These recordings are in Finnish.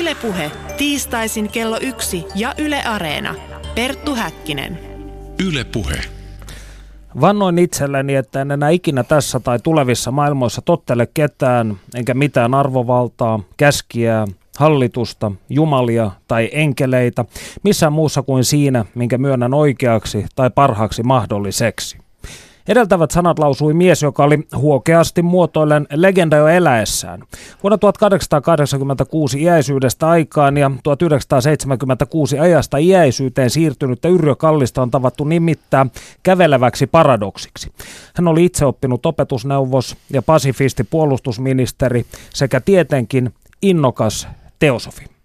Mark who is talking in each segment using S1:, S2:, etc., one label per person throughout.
S1: Ylepuhe tiistaisin kello yksi ja Yle Areena. Perttu Häkkinen.
S2: Ylepuhe.
S3: Vannoin itselleni, että en enää ikinä tässä tai tulevissa maailmoissa tottele ketään, enkä mitään arvovaltaa, käskiä, hallitusta, jumalia tai enkeleitä, missään muussa kuin siinä, minkä myönnän oikeaksi tai parhaaksi mahdolliseksi. Edeltävät sanat lausui mies, joka oli huokeasti muotoillen legenda jo eläessään. Vuonna 1886 iäisyydestä aikaan ja 1976 ajasta iäisyyteen siirtynyttä Yrjö Kallista on tavattu nimittää käveleväksi paradoksiksi. Hän oli itse oppinut opetusneuvos ja pasifisti puolustusministeri sekä tietenkin innokas teosofi.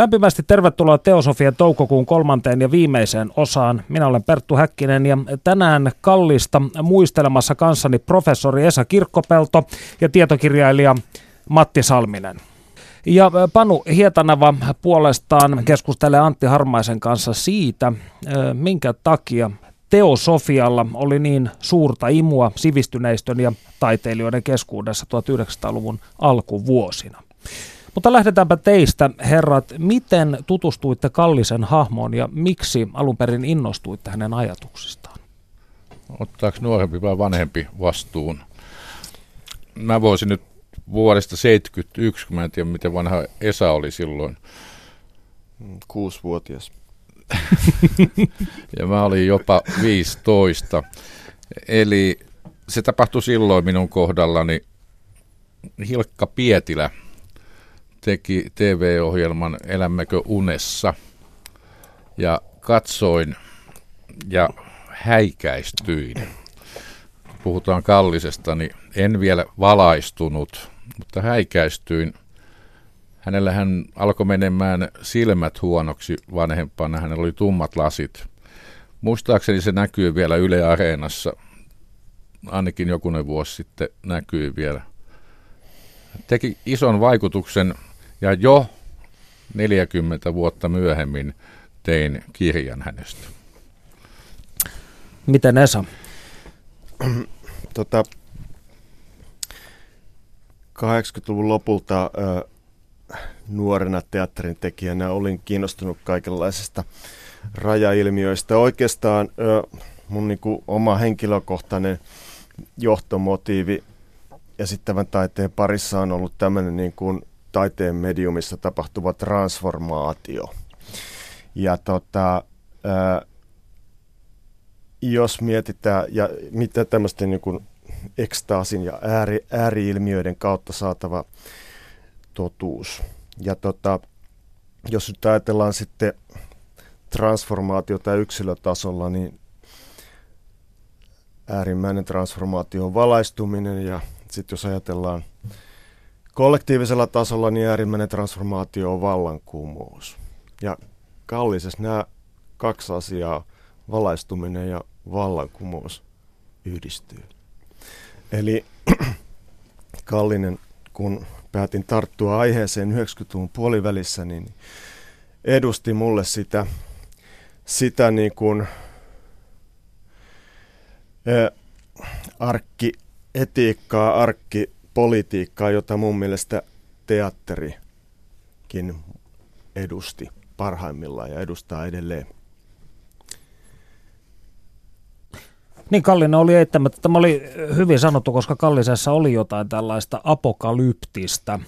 S3: Lämpimästi tervetuloa Teosofian toukokuun kolmanteen ja viimeiseen osaan. Minä olen Perttu Häkkinen ja tänään kallista muistelemassa kanssani professori Esa Kirkkopelto ja tietokirjailija Matti Salminen. Ja Panu Hietanava puolestaan keskustelee Antti Harmaisen kanssa siitä, minkä takia teosofialla oli niin suurta imua sivistyneistön ja taiteilijoiden keskuudessa 1900-luvun alkuvuosina. Mutta lähdetäänpä teistä, herrat. Miten tutustuitte Kallisen hahmoon ja miksi alun perin innostuitte hänen ajatuksistaan?
S4: Ottaako nuorempi vai vanhempi vastuun? Mä voisin nyt vuodesta 71, kun mä en tiedä miten vanha Esa oli silloin.
S5: Kuusivuotias.
S4: ja mä olin jopa 15. Eli se tapahtui silloin minun kohdallani. Hilkka Pietilä teki TV-ohjelman Elämmekö unessa. Ja katsoin ja häikäistyin. Puhutaan kallisesta, niin en vielä valaistunut, mutta häikäistyin. Hänellä hän alkoi menemään silmät huonoksi vanhempana, hänellä oli tummat lasit. Muistaakseni se näkyy vielä Yle Areenassa, ainakin jokunen vuosi sitten näkyy vielä. Teki ison vaikutuksen ja jo 40 vuotta myöhemmin tein kirjan hänestä.
S3: Miten Esa?
S5: tota, 80-luvun lopulta ö, nuorena teatterin tekijänä olin kiinnostunut kaikenlaisista rajailmiöistä. Oikeastaan ö, mun niinku oma henkilökohtainen johtomotiivi esittävän taiteen parissa on ollut tämmöinen niin kuin taiteen mediumissa tapahtuva transformaatio. Ja tota, ää, jos mietitään, ja mitä tämmöisten niin ekstaasin ja ääri, ääriilmiöiden kautta saatava totuus. Ja tota, jos nyt ajatellaan sitten transformaatiota yksilötasolla, niin äärimmäinen transformaatio on valaistuminen ja sitten jos ajatellaan kollektiivisella tasolla niin äärimmäinen transformaatio on vallankumous. Ja kallisessa nämä kaksi asiaa, valaistuminen ja vallankumous, yhdistyy. Eli Kallinen, kun päätin tarttua aiheeseen 90-luvun puolivälissä, niin edusti mulle sitä, sitä niin kuin, ä, arkkietiikkaa, arkki politiikkaa, jota mun mielestä teatterikin edusti parhaimmillaan ja edustaa edelleen.
S3: Niin Kallinen oli eittämättä. Tämä oli hyvin sanottu, koska Kallisessa oli jotain tällaista apokalyptista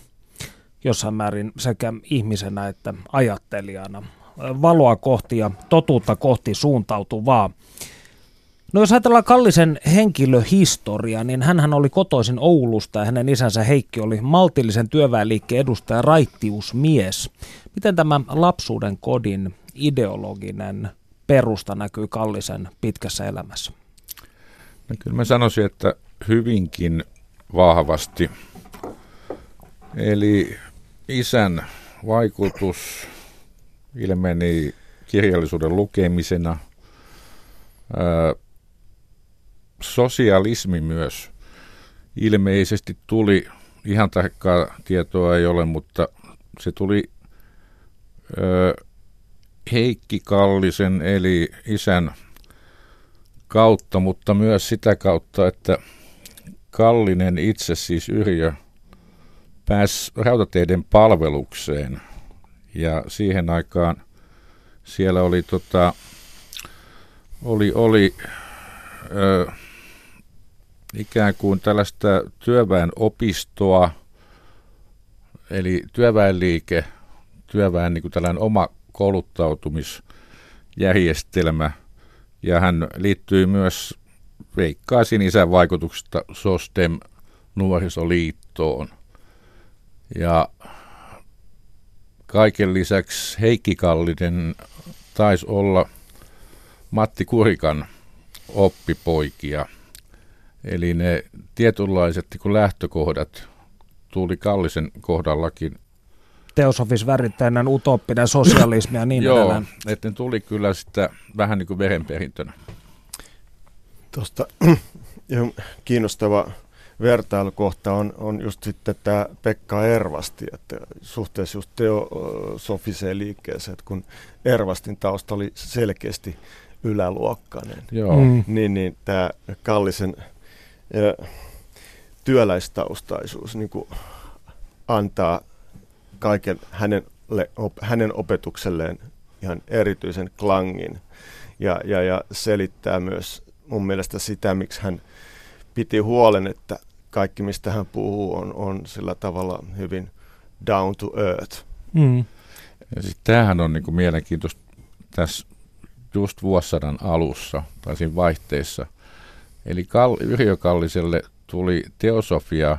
S3: jossain määrin sekä ihmisenä että ajattelijana. Valoa kohti ja totuutta kohti suuntautuvaa. No jos ajatellaan Kallisen henkilöhistoria, niin hän oli kotoisin Oulusta ja hänen isänsä Heikki oli maltillisen työväenliikkeen edustaja raittiusmies. Miten tämä lapsuuden kodin ideologinen perusta näkyy Kallisen pitkässä elämässä?
S4: No kyllä mä sanoisin, että hyvinkin vahvasti. Eli isän vaikutus ilmeni kirjallisuuden lukemisena – sosialismi myös. Ilmeisesti tuli, ihan tarkkaa tietoa ei ole, mutta se tuli ö, Heikki Kallisen eli isän kautta, mutta myös sitä kautta, että Kallinen itse siis Yrjö pääsi rautateiden palvelukseen. Ja siihen aikaan siellä oli, tota, oli, oli ö, ikään kuin tällaista työväen opistoa, eli työväenliike, työväen niin kuin tällainen oma kouluttautumisjärjestelmä, ja hän liittyy myös veikkaisin isän vaikutuksesta SOSTEM nuorisoliittoon. Ja kaiken lisäksi Heikki Kallinen taisi olla Matti Kurikan oppipoikia. Eli ne tietynlaiset niin lähtökohdat tuli Kallisen kohdallakin.
S3: Teosofis värittäinen utooppinen sosialismi ja niin
S4: Joo,
S3: edelleen.
S4: että ne tuli kyllä sitä vähän niin kuin verenperintönä.
S5: Tuosta kiinnostava vertailukohta on, on just sitten tämä Pekka Ervasti, että suhteessa just teosofiseen liikkeeseen, että kun Ervastin tausta oli selkeästi yläluokkainen,
S4: Joo. Mm.
S5: niin, niin tämä Kallisen työläistaustaisuus niin kuin antaa kaiken hänelle, op, hänen opetukselleen ihan erityisen klangin ja, ja, ja selittää myös mun mielestä sitä, miksi hän piti huolen, että kaikki mistä hän puhuu on, on sillä tavalla hyvin down to earth.
S3: Mm.
S4: Ja siis tämähän on niin kuin mielenkiintoista tässä just vuosisadan alussa tai siinä vaihteessa. Eli Kall- Yrjö Kalliselle tuli teosofia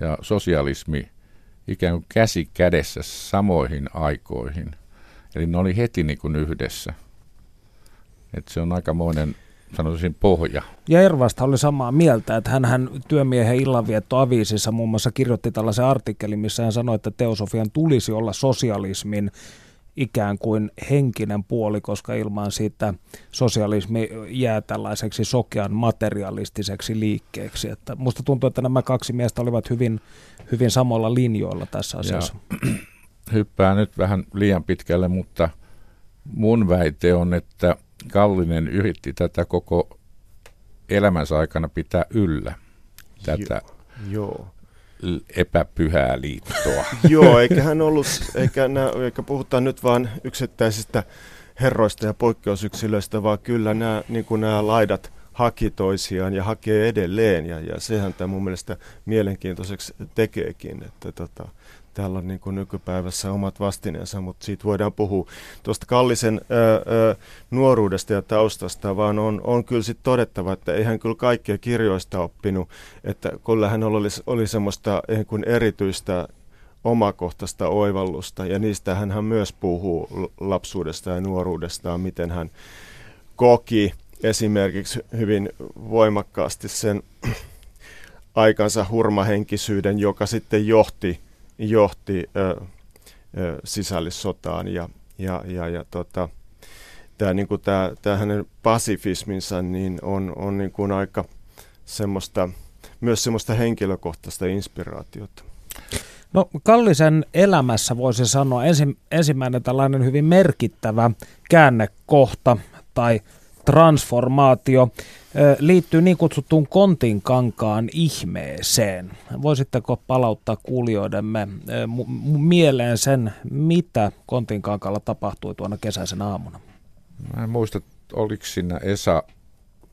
S4: ja sosialismi ikään kuin käsi kädessä samoihin aikoihin. Eli ne oli heti niin kuin yhdessä. Et se on aikamoinen sanoisin pohja.
S3: Ja Ervasta oli samaa mieltä, että hän, hän työmiehen illanvietto aviisissa muun muassa kirjoitti tällaisen artikkelin, missä hän sanoi, että teosofian tulisi olla sosialismin ikään kuin henkinen puoli, koska ilman siitä sosialismi jää tällaiseksi sokean materialistiseksi liikkeeksi. Että musta tuntuu, että nämä kaksi miestä olivat hyvin, hyvin samoilla linjoilla tässä asiassa.
S4: Ja, hyppää nyt vähän liian pitkälle, mutta mun väite on, että Kallinen yritti tätä koko elämänsä aikana pitää yllä, tätä
S5: Joo.
S4: Epäpyhää liittoa.
S5: Joo, eikä hän ollut, eikä, nää, eikä puhuta nyt vain yksittäisistä herroista ja poikkeusyksilöistä, vaan kyllä nämä, niin kuin nämä laidat haki toisiaan ja hakee edelleen, ja, ja sehän tämä mun mielestä mielenkiintoiseksi tekeekin, että tota, täällä on niin kuin nykypäivässä omat vastineensa, mutta siitä voidaan puhua tuosta Kallisen ää, ää, nuoruudesta ja taustasta, vaan on, on kyllä sitten todettava, että ei hän kyllä kaikkia kirjoista oppinut, että kyllä hän oli, oli semmoista niin kuin erityistä omakohtaista oivallusta, ja niistä hän myös puhuu lapsuudesta ja nuoruudestaan, miten hän koki esimerkiksi hyvin voimakkaasti sen aikansa hurmahenkisyyden, joka sitten johti johti ö, ö, sisällissotaan ja, ja, ja, ja tota, tämä niin hänen pasifisminsa niin on, on niin kuin aika semmoista, myös semmoista henkilökohtaista inspiraatiota.
S3: No Kallisen elämässä voisi sanoa ensi, ensimmäinen tällainen hyvin merkittävä käännekohta tai transformaatio liittyy niin kutsuttuun Kontinkankaan ihmeeseen. Voisitteko palauttaa kuulijoidemme mieleen sen, mitä Kontinkankaalla tapahtui tuona kesäisen aamuna?
S4: Mä en muista, oliko siinä Esa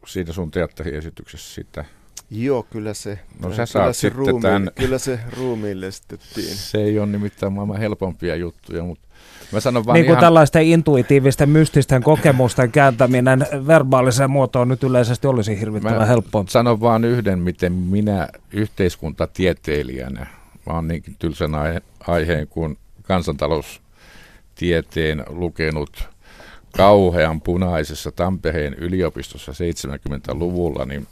S4: siinä sun teatteriesityksessä sitä?
S5: Joo, kyllä se.
S4: No sä kyllä se, ruumi, tämän...
S5: kyllä se ruumiillistettiin.
S4: Se ei ole nimittäin maailman helpompia juttuja, mutta Mä sanon vaan
S3: niin kuin
S4: ihan...
S3: tällaisten intuitiivisten, mystisten kokemusten kääntäminen verbaaliseen muotoon nyt yleisesti olisi hirvittävän mä helppoa.
S4: sanon vaan yhden, miten minä yhteiskuntatieteilijänä, mä oon niinkin tylsän aiheen kuin kansantaloustieteen lukenut kauhean punaisessa Tampereen yliopistossa 70-luvulla, niin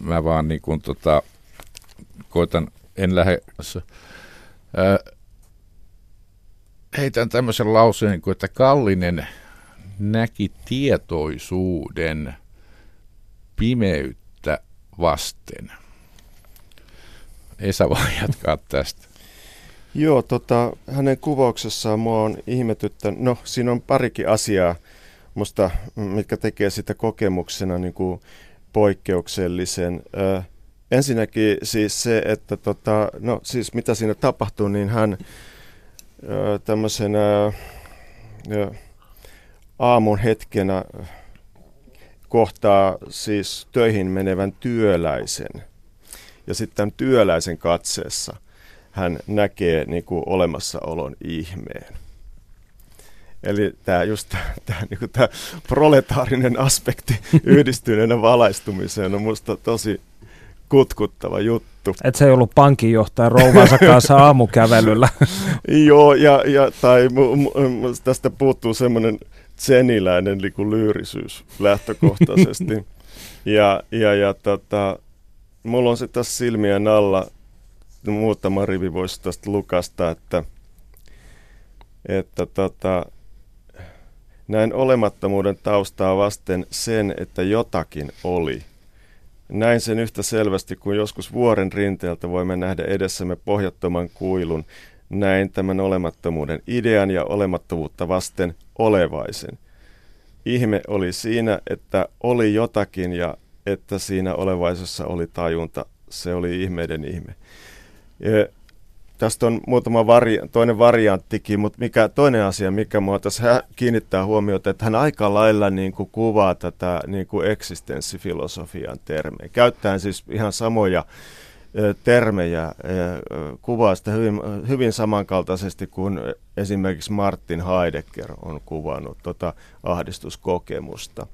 S4: mä vaan niin kuin tota, koitan, en lähde heitän tämmöisen lauseen kuin, että Kallinen näki tietoisuuden pimeyttä vasten. Esa voi jatkaa tästä.
S5: Joo, tota, hänen kuvauksessaan mua on ihmetyttänyt, no siinä on parikin asiaa, musta, mitkä tekee sitä kokemuksena niin kuin poikkeuksellisen. Ö, ensinnäkin siis se, että tota, no siis mitä siinä tapahtuu, niin hän tämmöisenä aamun hetkenä kohtaa siis töihin menevän työläisen. Ja sitten työläisen katseessa hän näkee niin kuin olemassaolon ihmeen. Eli tämä just tämä, niin tämä proletaarinen aspekti yhdistyneenä valaistumiseen on minusta tosi kutkuttava juttu.
S3: Et se ei ollut pankinjohtaja rouvansa kanssa aamukävelyllä.
S5: Joo, ja, ja tai mu, mu, tästä puuttuu semmoinen tseniläinen niin lyyrisyys lähtökohtaisesti. ja, ja, ja tota, mulla on se tässä silmien alla, muutama rivi voisi tästä lukasta, että, että tota, näin olemattomuuden taustaa vasten sen, että jotakin oli. Näin sen yhtä selvästi kuin joskus vuoren rinteeltä voimme nähdä edessämme pohjattoman kuilun. Näin tämän olemattomuuden idean ja olemattomuutta vasten olevaisen. Ihme oli siinä, että oli jotakin ja että siinä olevaisessa oli tajunta. Se oli ihmeiden ihme. Tästä on muutama vari- toinen varianttikin, mutta mikä, toinen asia, mikä mua tässä kiinnittää huomiota, että hän aika lailla niin kuin kuvaa tätä niin kuin eksistenssifilosofian termejä. Käyttäen siis ihan samoja termejä, kuvaa sitä hyvin, hyvin samankaltaisesti kuin esimerkiksi Martin Heidegger on kuvannut tota ahdistuskokemusta.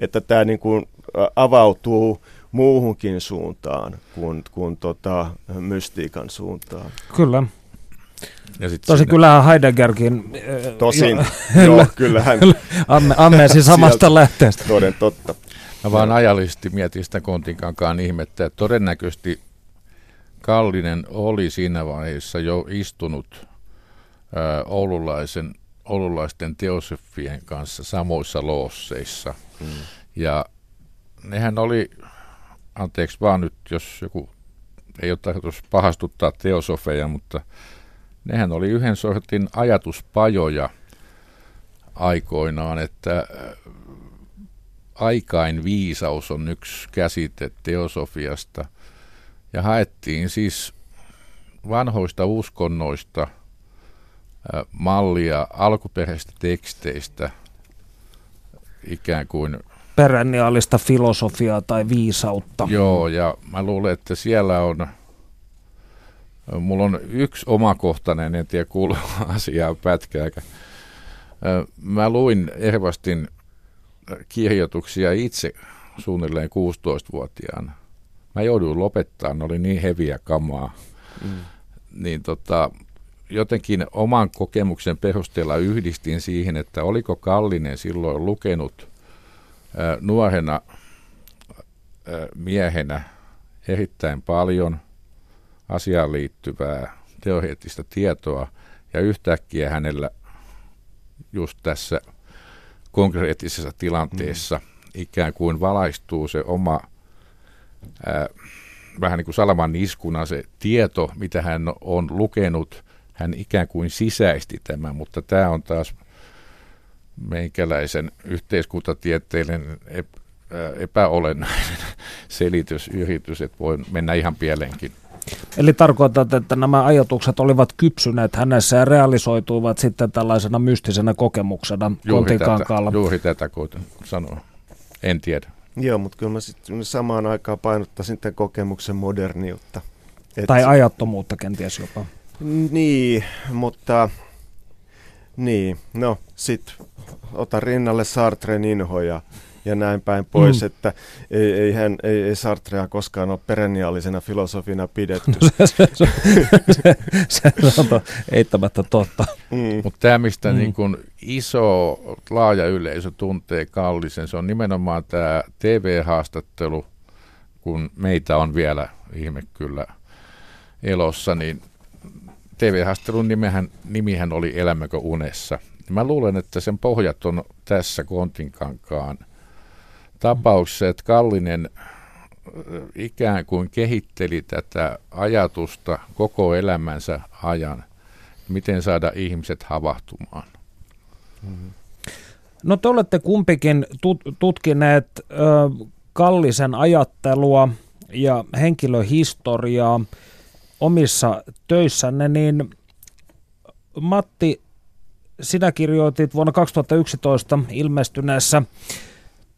S5: Että tämä niin kuin avautuu muuhunkin suuntaan kuin, kuin tota, mystiikan suuntaan.
S3: Kyllä. Ja sit Tosi sinne... kyllähän Heideggerkin...
S5: Tosin, jo, joo, kyllähän.
S3: amme, ammeesi samasta lähteestä.
S5: Toden totta.
S4: Mä vaan ajallisesti mietin sitä Kontinkankaan ihmettä, että todennäköisesti Kallinen oli siinä vaiheessa jo istunut ää, oululaisen, oululaisten teosofien kanssa samoissa loosseissa. Mm. Ja nehän oli, anteeksi vaan nyt, jos joku ei ole tarkoitus pahastuttaa teosofeja, mutta nehän oli yhden sortin ajatuspajoja aikoinaan, että aikain viisaus on yksi käsite teosofiasta – ja haettiin siis vanhoista uskonnoista mallia alkuperäisistä teksteistä ikään kuin
S3: perenniaalista filosofiaa tai viisautta.
S4: Joo, ja mä luulen, että siellä on, mulla on yksi omakohtainen, en tiedä kuulu asiaa pätkääkään. Mä luin Ervastin kirjoituksia itse suunnilleen 16-vuotiaana mä jouduin lopettaa, ne oli niin heviä kamaa. Mm. Niin tota, jotenkin oman kokemuksen perusteella yhdistin siihen, että oliko Kallinen silloin lukenut nuorena miehenä erittäin paljon asiaan liittyvää teoreettista tietoa ja yhtäkkiä hänellä just tässä konkreettisessa tilanteessa mm. ikään kuin valaistuu se oma ää, vähän niin kuin salaman iskuna se tieto, mitä hän on lukenut, hän ikään kuin sisäisti tämän, mutta tämä on taas meikäläisen yhteiskuntatieteellinen epäolennainen selitysyritys, että voi mennä ihan pieleenkin.
S3: Eli tarkoitat, että nämä ajatukset olivat kypsyneet hänessä ja realisoituivat sitten tällaisena mystisenä kokemuksena
S4: juuri tätä, juuri tätä, kun sanoo. En tiedä.
S5: Joo, mutta kyllä mä sitten samaan aikaan painottaisin tämän kokemuksen moderniutta.
S3: Et tai ajattomuutta kenties jopa.
S5: Niin, mutta niin, no sit ota rinnalle Sartren inhoja ja näin päin pois, mm. että ei, ei, hän, ei, ei Sartrea koskaan ole perenniaalisena filosofina pidetty. se, se,
S3: se, se, se on eittämättä totta.
S4: Mm. Mutta tämä, mistä mm. niin kun iso, laaja yleisö tuntee Kallisen, se on nimenomaan tämä TV-haastattelu, kun meitä on vielä ihme kyllä elossa, niin TV-haastattelun nimihän, nimihän oli Elämäkö unessa. Mä luulen, että sen pohjat on tässä Kontinkankaan – tapauksessa, että Kallinen ikään kuin kehitteli tätä ajatusta koko elämänsä ajan, miten saada ihmiset havahtumaan. Mm-hmm.
S3: No te olette kumpikin tut- tutkineet Kallisen ajattelua ja henkilöhistoriaa omissa töissänne, niin Matti, sinä kirjoitit vuonna 2011 ilmestyneessä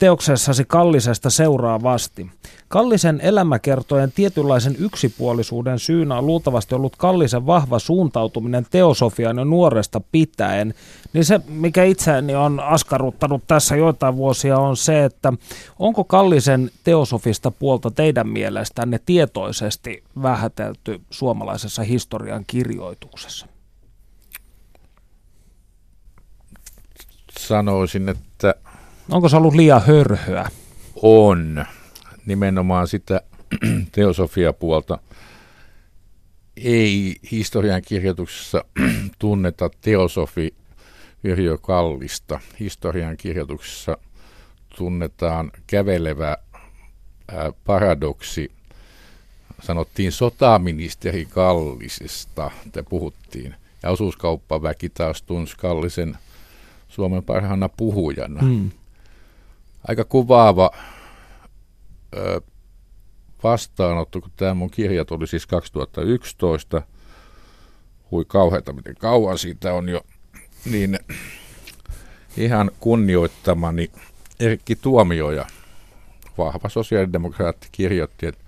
S3: teoksessasi Kallisesta seuraavasti. Kallisen elämäkertojen tietynlaisen yksipuolisuuden syynä on luultavasti ollut Kallisen vahva suuntautuminen teosofiaan jo nuoresta pitäen. Niin se, mikä itseäni on askarruttanut tässä joitain vuosia, on se, että onko Kallisen teosofista puolta teidän mielestänne tietoisesti vähätelty suomalaisessa historian kirjoituksessa?
S4: Sanoisin, että
S3: Onko se ollut liian hörhöä?
S4: On. Nimenomaan sitä teosofiapuolta ei historian kirjoituksessa tunneta teosofi Yrjö Kallista. Historian kirjoituksessa tunnetaan kävelevä ää, paradoksi. Sanottiin sotaministeri Kallisesta, te puhuttiin. Ja osuuskauppaväki taas tunsi Kallisen Suomen parhaana puhujana. Hmm aika kuvaava ö, vastaanotto, kun tämä mun kirja tuli siis 2011. Hui kauheata, miten kauan siitä on jo. Niin ihan kunnioittamani Erkki Tuomioja, vahva sosiaalidemokraatti, kirjoitti, että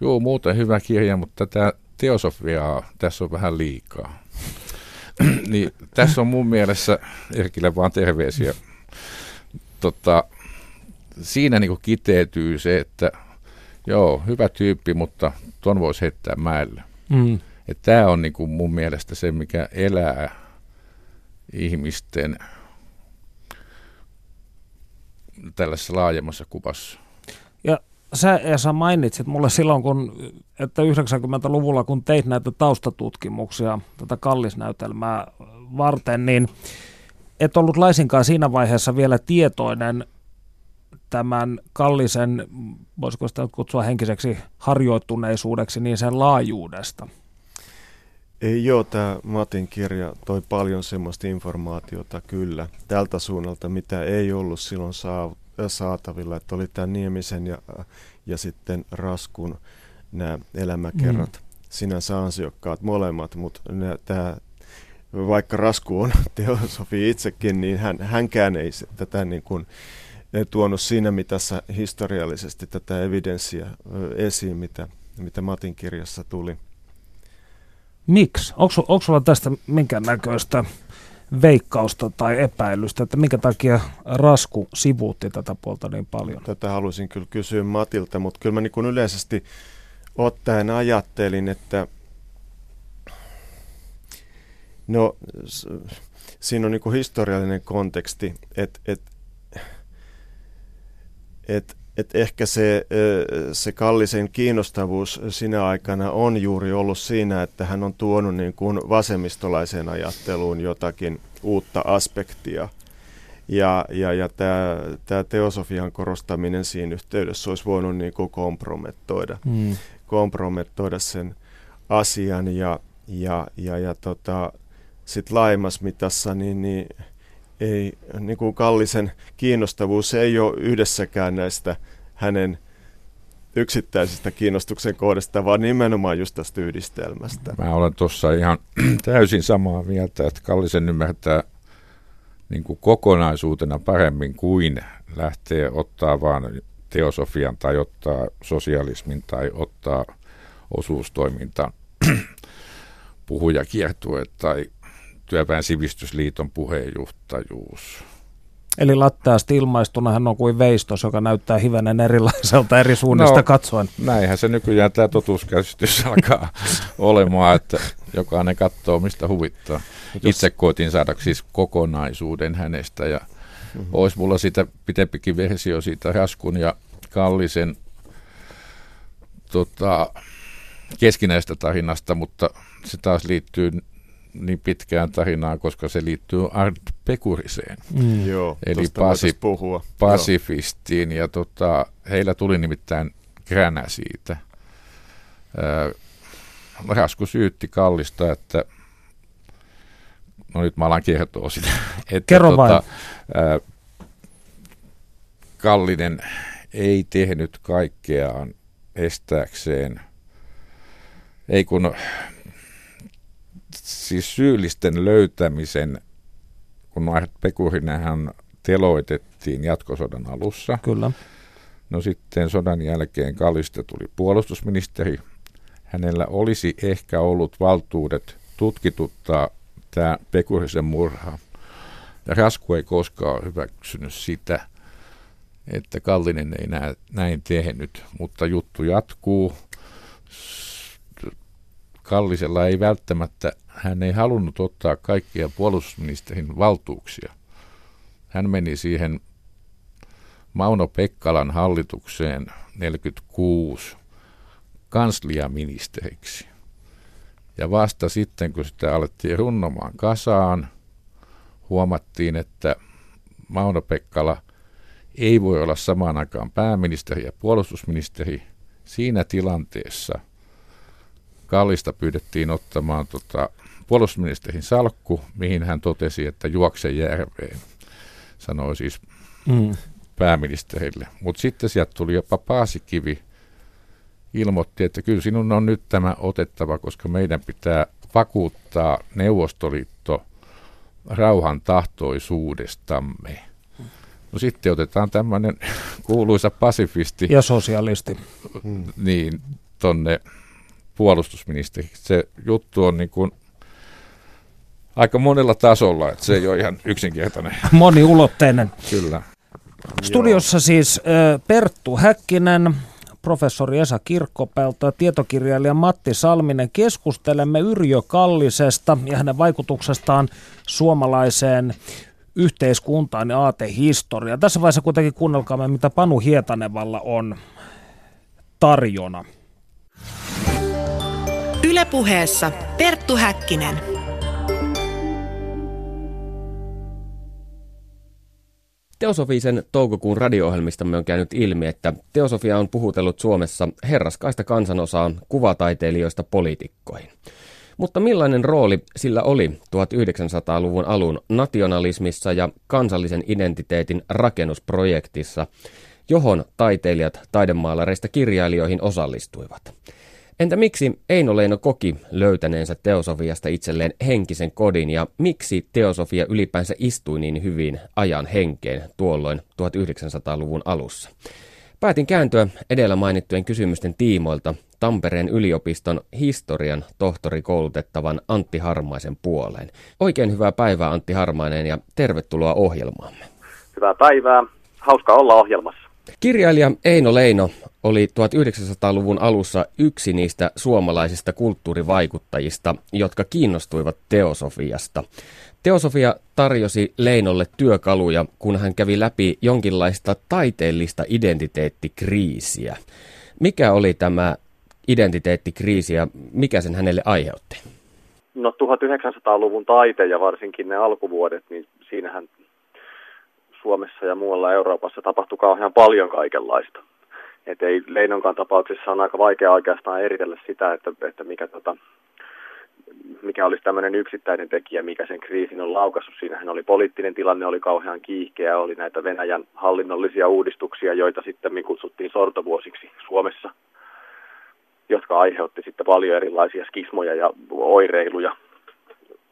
S4: joo, muuten hyvä kirja, mutta tämä teosofiaa tässä on vähän liikaa. Niin tässä on mun mielessä Erkille vaan terveisiä. Tota, siinä niin kiteytyy se, että joo, hyvä tyyppi, mutta ton voisi heittää mäelle. Mm. Tämä on niin kuin mun mielestä se, mikä elää ihmisten tällaisessa laajemmassa kuvassa.
S3: Sä Esa mainitsit mulle silloin, kun, että 90-luvulla kun teit näitä taustatutkimuksia tätä kallisnäytelmää varten, niin et ollut laisinkaan siinä vaiheessa vielä tietoinen tämän kallisen, voisiko sitä kutsua henkiseksi harjoittuneisuudeksi, niin sen laajuudesta?
S5: Ei joo, tämä Matin kirja toi paljon semmoista informaatiota kyllä tältä suunnalta, mitä ei ollut silloin saatavilla. Että oli tämä Niemisen ja, ja sitten Raskun nämä elämäkerrat. Mm. Sinänsä ansiokkaat molemmat, mutta tämä vaikka Rasku on teosofi itsekin, niin hän, hänkään ei tätä niin kuin, tuonut siinä mitassa historiallisesti tätä evidenssiä esiin, mitä, mitä Matin kirjassa tuli.
S3: Miksi? Onko, onko sulla tästä minkään näköistä veikkausta tai epäilystä, että minkä takia Rasku sivuutti tätä puolta niin paljon?
S5: Tätä haluaisin kyllä kysyä Matilta, mutta kyllä mä niin yleisesti ottaen ajattelin, että no, siinä on niin historiallinen konteksti, että, että että et ehkä se, se Kallisen kiinnostavuus sinä aikana on juuri ollut siinä, että hän on tuonut niin kuin vasemmistolaiseen ajatteluun jotakin uutta aspektia. Ja, ja, ja tämä, tämä teosofian korostaminen siinä yhteydessä olisi voinut niin kuin kompromettoida, mm. kompromettoida sen asian. Ja, ja, ja, ja tota, sitten laajemmassa mitassa, niin, niin ei, niin kuin Kallisen kiinnostavuus ei ole yhdessäkään näistä hänen yksittäisistä kiinnostuksen kohdasta, vaan nimenomaan just tästä yhdistelmästä.
S4: Mä olen tuossa ihan täysin samaa mieltä, että Kallisen ymmärtää niin kuin kokonaisuutena paremmin kuin lähtee ottaa vaan teosofian tai ottaa sosialismin tai ottaa osuustoiminta puhujakiertueet tai työväen sivistysliiton puheenjohtajuus.
S3: Eli latteasti ilmaistuna hän on kuin veistos, joka näyttää hivenen erilaiselta eri suunnista no, katsoen.
S4: Näinhän se nykyään tämä totuuskäsitys alkaa olemaan, että jokainen katsoo mistä huvittaa. Itse koitin saada siis kokonaisuuden hänestä ja mm-hmm. olisi mulla sitä pitempikin versio siitä Raskun ja Kallisen tota, keskinäistä tarinasta, mutta se taas liittyy niin pitkään tarinaan, koska se liittyy Art Pekuriseen.
S5: Mm. Joo,
S4: Eli pasi, puhua. pasifistiin. Ja tota, heillä tuli nimittäin kränä siitä. Rasku syytti Kallista, että no nyt mä alan kertoa sitä.
S3: Että, Kerro tota, vain. Ää,
S4: Kallinen ei tehnyt kaikkeaan estääkseen, ei kun siis syyllisten löytämisen, kun Pekurinenhan teloitettiin jatkosodan alussa.
S3: Kyllä.
S4: No sitten sodan jälkeen Kallista tuli puolustusministeri. Hänellä olisi ehkä ollut valtuudet tutkituttaa tämä Pekurisen murha. Ja Rasku ei koskaan hyväksynyt sitä, että Kallinen ei nää, näin tehnyt, mutta juttu jatkuu. Kallisella ei välttämättä, hän ei halunnut ottaa kaikkia puolustusministerin valtuuksia. Hän meni siihen Mauno Pekkalan hallitukseen 46 kansliaministeriksi. Ja vasta sitten, kun sitä alettiin runnomaan kasaan, huomattiin, että Mauno Pekkala ei voi olla samaan aikaan pääministeri ja puolustusministeri. Siinä tilanteessa Kallista pyydettiin ottamaan tota, puolustusministerin salkku, mihin hän totesi, että juokse järveen, sanoi siis mm. pääministerille. Mutta sitten sieltä tuli jopa Paasikivi, ilmoitti, että kyllä sinun on nyt tämä otettava, koska meidän pitää vakuuttaa Neuvostoliitto rauhan tahtoisuudestamme. No sitten otetaan tämmöinen kuuluisa pasifisti.
S3: Ja sosialisti.
S4: Niin, tonne puolustusministeri. Se juttu on niin kuin aika monella tasolla, että se ei ole ihan yksinkertainen.
S3: Moniulotteinen.
S4: Kyllä.
S3: Studiossa siis Perttu Häkkinen, professori Esa Kirkkopelto ja tietokirjailija Matti Salminen. Keskustelemme Yrjö Kallisesta ja hänen vaikutuksestaan suomalaiseen yhteiskuntaan ja aatehistoriaan. Tässä vaiheessa kuitenkin kuunnelkaamme, mitä Panu Hietanevalla on tarjona.
S1: Ylepuheessa Perttu Häkkinen.
S2: Teosofisen toukokuun radio-ohjelmistamme on käynyt ilmi, että teosofia on puhutellut Suomessa herraskaista kansanosaa kuvataiteilijoista poliitikkoihin. Mutta millainen rooli sillä oli 1900-luvun alun nationalismissa ja kansallisen identiteetin rakennusprojektissa, johon taiteilijat taidemaalareista kirjailijoihin osallistuivat? Entä miksi Eino Leino koki löytäneensä teosofiasta itselleen henkisen kodin ja miksi teosofia ylipäänsä istui niin hyvin ajan henkeen tuolloin 1900-luvun alussa? Päätin kääntyä edellä mainittujen kysymysten tiimoilta Tampereen yliopiston historian tohtori koulutettavan Antti Harmaisen puoleen. Oikein hyvää päivää Antti Harmainen ja tervetuloa ohjelmaamme.
S6: Hyvää päivää. Hauska olla ohjelmassa.
S2: Kirjailija Eino Leino oli 1900-luvun alussa yksi niistä suomalaisista kulttuurivaikuttajista, jotka kiinnostuivat teosofiasta. Teosofia tarjosi Leinolle työkaluja, kun hän kävi läpi jonkinlaista taiteellista identiteettikriisiä. Mikä oli tämä identiteettikriisi ja mikä sen hänelle aiheutti?
S6: No 1900-luvun taite ja varsinkin ne alkuvuodet, niin siinähän Suomessa ja muualla Euroopassa tapahtui kauhean paljon kaikenlaista. Et ei Leinonkaan tapauksessa on aika vaikea oikeastaan eritellä sitä, että, että mikä, tota, mikä olisi tämmöinen yksittäinen tekijä, mikä sen kriisin on laukassut. Siinähän oli poliittinen tilanne, oli kauhean kiihkeä, oli näitä Venäjän hallinnollisia uudistuksia, joita sitten kutsuttiin sortovuosiksi Suomessa, jotka aiheutti sitten paljon erilaisia skismoja ja oireiluja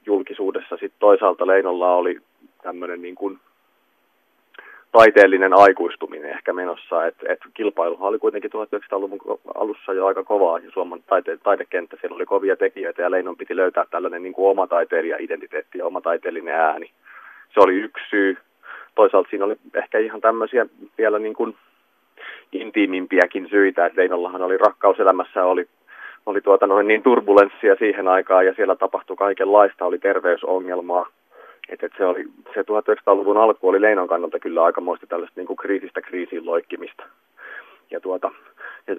S6: julkisuudessa. Sitten toisaalta Leinolla oli tämmöinen niin kuin taiteellinen aikuistuminen ehkä menossa. Et, et kilpailuhan oli kuitenkin 1900-luvun alussa jo aika kovaa ja Suomen taite, taidekenttä, siellä oli kovia tekijöitä ja Leinon piti löytää tällainen niin kuin oma taiteilija-identiteetti ja oma taiteellinen ääni. Se oli yksi syy. Toisaalta siinä oli ehkä ihan tämmöisiä vielä niin kuin intiimimpiäkin syitä, että Leinollahan oli rakkauselämässä, oli oli tuota noin niin turbulenssia siihen aikaan ja siellä tapahtui kaikenlaista, oli terveysongelmaa, et, et se, oli, se 1900-luvun alku oli Leinon kannalta kyllä aikamoista tällaista niin kuin kriisistä kriisiin loikkimista. Ja, tuota, ja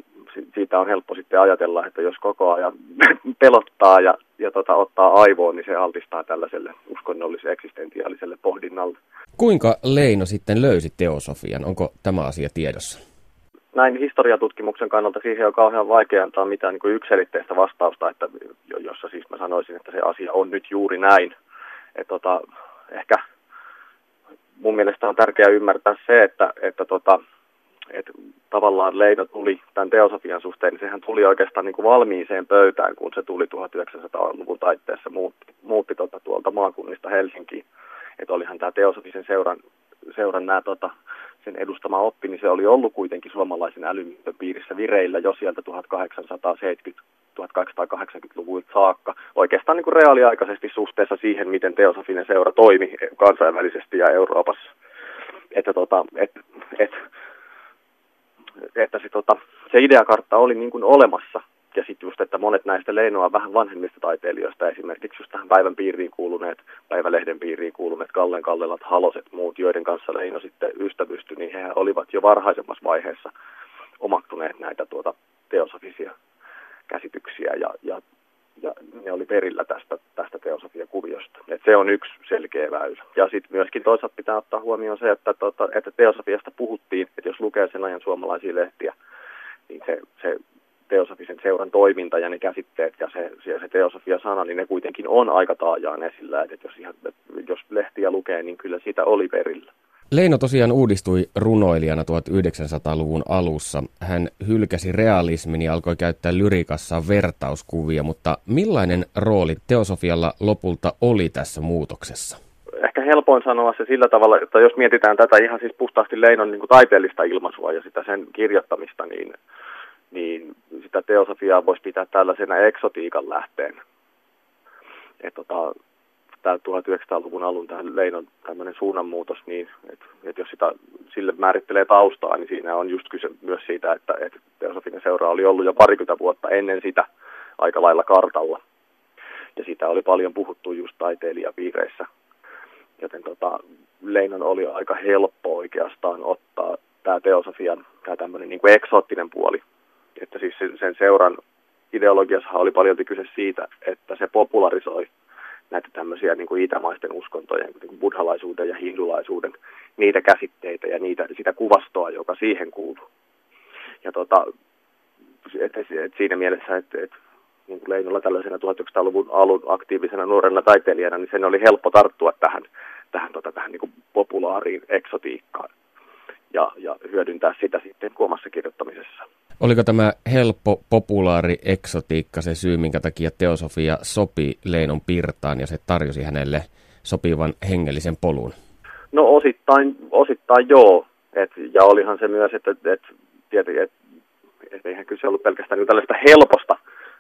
S6: siitä on helppo sitten ajatella, että jos koko ajan pelottaa ja, ja tota, ottaa aivoon, niin se altistaa tällaiselle uskonnolliselle eksistentiaaliselle pohdinnalle.
S2: Kuinka Leino sitten löysi teosofian? Onko tämä asia tiedossa?
S6: Näin historiatutkimuksen kannalta siihen on kauhean vaikea antaa mitään niin yksilitteistä vastausta, että, jossa siis mä sanoisin, että se asia on nyt juuri näin – et tota, ehkä mun mielestä on tärkeää ymmärtää se, että, että tota, että tavallaan Leino tuli tämän teosofian suhteen, niin sehän tuli oikeastaan niin kuin valmiiseen pöytään, kun se tuli 1900-luvun taitteessa, muutti, muutti tota tuolta maakunnista Helsinkiin. Että olihan tämä teosofisen seuran, seuran nämä tota, sen edustama oppi, niin se oli ollut kuitenkin suomalaisen älymystön piirissä vireillä jo sieltä 1870 1880-luvulta saakka, oikeastaan niin kuin reaaliaikaisesti suhteessa siihen, miten teosofinen seura toimi kansainvälisesti ja Euroopassa. Että, tota, et, et, että se, tota, se ideakartta oli niin kuin olemassa. Ja sitten just, että monet näistä Leinoa vähän vanhemmista taiteilijoista, esimerkiksi just tähän päivän piiriin kuuluneet, päivälehden piiriin kuuluneet Kallen Kallelat, Haloset, muut, joiden kanssa Leino sitten ystävystyi, niin he olivat jo varhaisemmassa vaiheessa omaktuneet näitä tuota teosofisia käsityksiä ja, ja, ja ne oli perillä tästä, tästä teosofiakuviosta. Et se on yksi selkeä väylä. Ja sitten myöskin toisaalta pitää ottaa huomioon se, että, tota, että teosofiasta puhuttiin, että jos lukee sen ajan suomalaisia lehtiä, niin se, se teosofisen seuran toiminta ja ne käsitteet ja se, se, se teosofia-sana, niin ne kuitenkin on aika taajaan esillä. Että jos, ihan, jos lehtiä lukee, niin kyllä sitä oli perillä.
S2: Leino tosiaan uudistui runoilijana 1900-luvun alussa. Hän hylkäsi realismin ja alkoi käyttää lyrikassa vertauskuvia, mutta millainen rooli teosofialla lopulta oli tässä muutoksessa?
S6: Ehkä helpoin sanoa se sillä tavalla, että jos mietitään tätä ihan siis puhtaasti Leinon niin kuin taiteellista ilmaisua ja sitä sen kirjoittamista, niin, niin sitä teosofiaa voisi pitää tällaisena eksotiikan lähteen. Et tota, tämä 1900-luvun alun tähän Leinon tämmöinen suunnanmuutos, niin että et jos sitä sille määrittelee taustaa, niin siinä on just kyse myös siitä, että, että Teosofinen seura oli ollut jo parikymmentä vuotta ennen sitä aika lailla kartalla. Ja sitä oli paljon puhuttu just taiteilijapiireissä. Joten tota, Leinon oli aika helppo oikeastaan ottaa tämä teosofian, tämä tämmöinen niin kuin eksoottinen puoli. Että siis sen seuran ideologiassa oli paljon kyse siitä, että se popularisoi näitä tämmöisiä niin kuin itämaisten uskontojen, niin kuin buddhalaisuuden ja hindulaisuuden, niitä käsitteitä ja niitä, sitä kuvastoa, joka siihen kuuluu. Ja tota, et, et, et siinä mielessä, että et, niin kuin tällaisena 1900-luvun alun aktiivisena nuorena taiteilijana, niin sen oli helppo tarttua tähän, tähän, tota, tähän niin kuin populaariin eksotiikkaan ja, ja hyödyntää sitä sitten omassa kirjoittamisessa.
S2: Oliko tämä helppo, populaari eksotiikka se syy, minkä takia teosofia sopi Leinon Pirtaan ja se tarjosi hänelle sopivan hengellisen polun?
S6: No osittain, osittain joo. Et, ja olihan se myös, että et, tietenkin, et, et eihän kyse ollut pelkästään niin tällaista helposta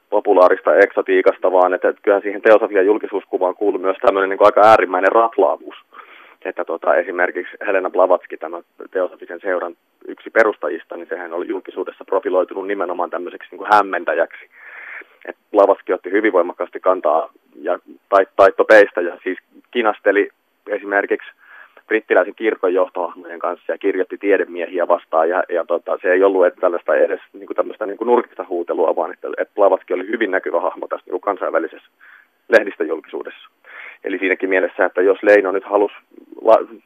S6: populaarista eksotiikasta, vaan että, et kyllähän siihen teosofian julkisuuskuvaan kuului myös tämmöinen niin aika äärimmäinen ratlaavuus että tota, esimerkiksi Helena Blavatski, tämä teosofisen seuran yksi perustajista, niin sehän oli julkisuudessa profiloitunut nimenomaan tämmöiseksi niin kuin hämmentäjäksi. Et Blavatski otti hyvin voimakkaasti kantaa ja tait, taittopeistä ja siis kinasteli esimerkiksi brittiläisen kirkon johtohahmojen kanssa ja kirjoitti tiedemiehiä vastaan ja, ja tota, se ei ollut että tällaista edes niin kuin tämmöistä niin kuin nurkista huutelua, vaan että, että Blavatski oli hyvin näkyvä hahmo tässä niin kuin kansainvälisessä lehdistöjulkisuudessa. Eli siinäkin mielessä, että jos Leino nyt halusi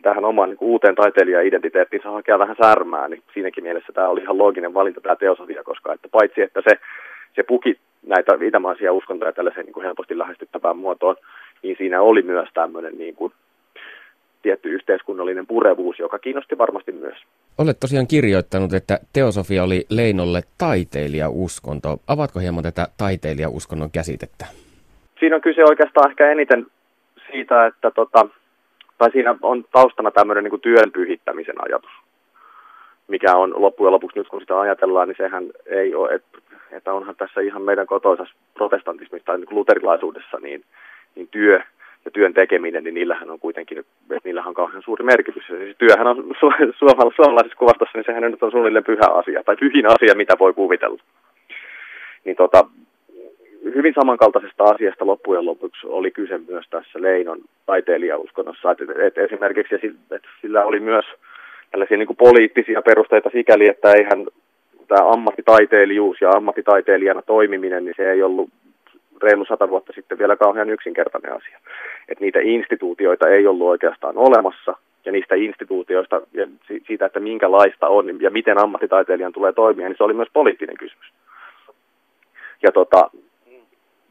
S6: tähän omaan niin uuteen taiteilija-identiteettiinsä hakea vähän särmää, niin siinäkin mielessä tämä oli ihan looginen valinta tämä teosofia, koska että paitsi että se, se puki näitä itämaisia uskontoja tällaiseen niin kuin helposti lähestyttävään muotoon, niin siinä oli myös tämmöinen niin kuin tietty yhteiskunnallinen purevuus, joka kiinnosti varmasti myös.
S2: Olet tosiaan kirjoittanut, että teosofia oli Leinolle taiteilijauskonto. Avatko hieman tätä taiteilijauskonnon käsitettä?
S6: Siinä on kyse oikeastaan ehkä eniten siitä, että tota, tai siinä on taustana tämmöinen niin työn pyhittämisen ajatus, mikä on loppujen lopuksi nyt kun sitä ajatellaan, niin sehän ei ole, että, että onhan tässä ihan meidän kotoisessa protestantismissa tai niin luterilaisuudessa niin, niin työ ja työn tekeminen, niin niillähän on kuitenkin, että niillähän on kauhean suuri merkitys. Ja siis työhän on su- suomalaisessa kuvastossa, niin sehän nyt on suunnilleen pyhä asia, tai pyhin asia, mitä voi kuvitella. Niin tota, hyvin samankaltaisesta asiasta loppujen lopuksi oli kyse myös tässä Leinon taiteilijauskonnossa. Et, et esimerkiksi et sillä oli myös tällaisia niin kuin poliittisia perusteita sikäli, että eihän tämä ammattitaiteilijuus ja ammattitaiteilijana toimiminen, niin se ei ollut reilu sata vuotta sitten vielä kauhean yksinkertainen asia. Et niitä instituutioita ei ollut oikeastaan olemassa, ja niistä instituutioista ja siitä, että minkälaista on ja miten ammattitaiteilijan tulee toimia, niin se oli myös poliittinen kysymys. Ja tota,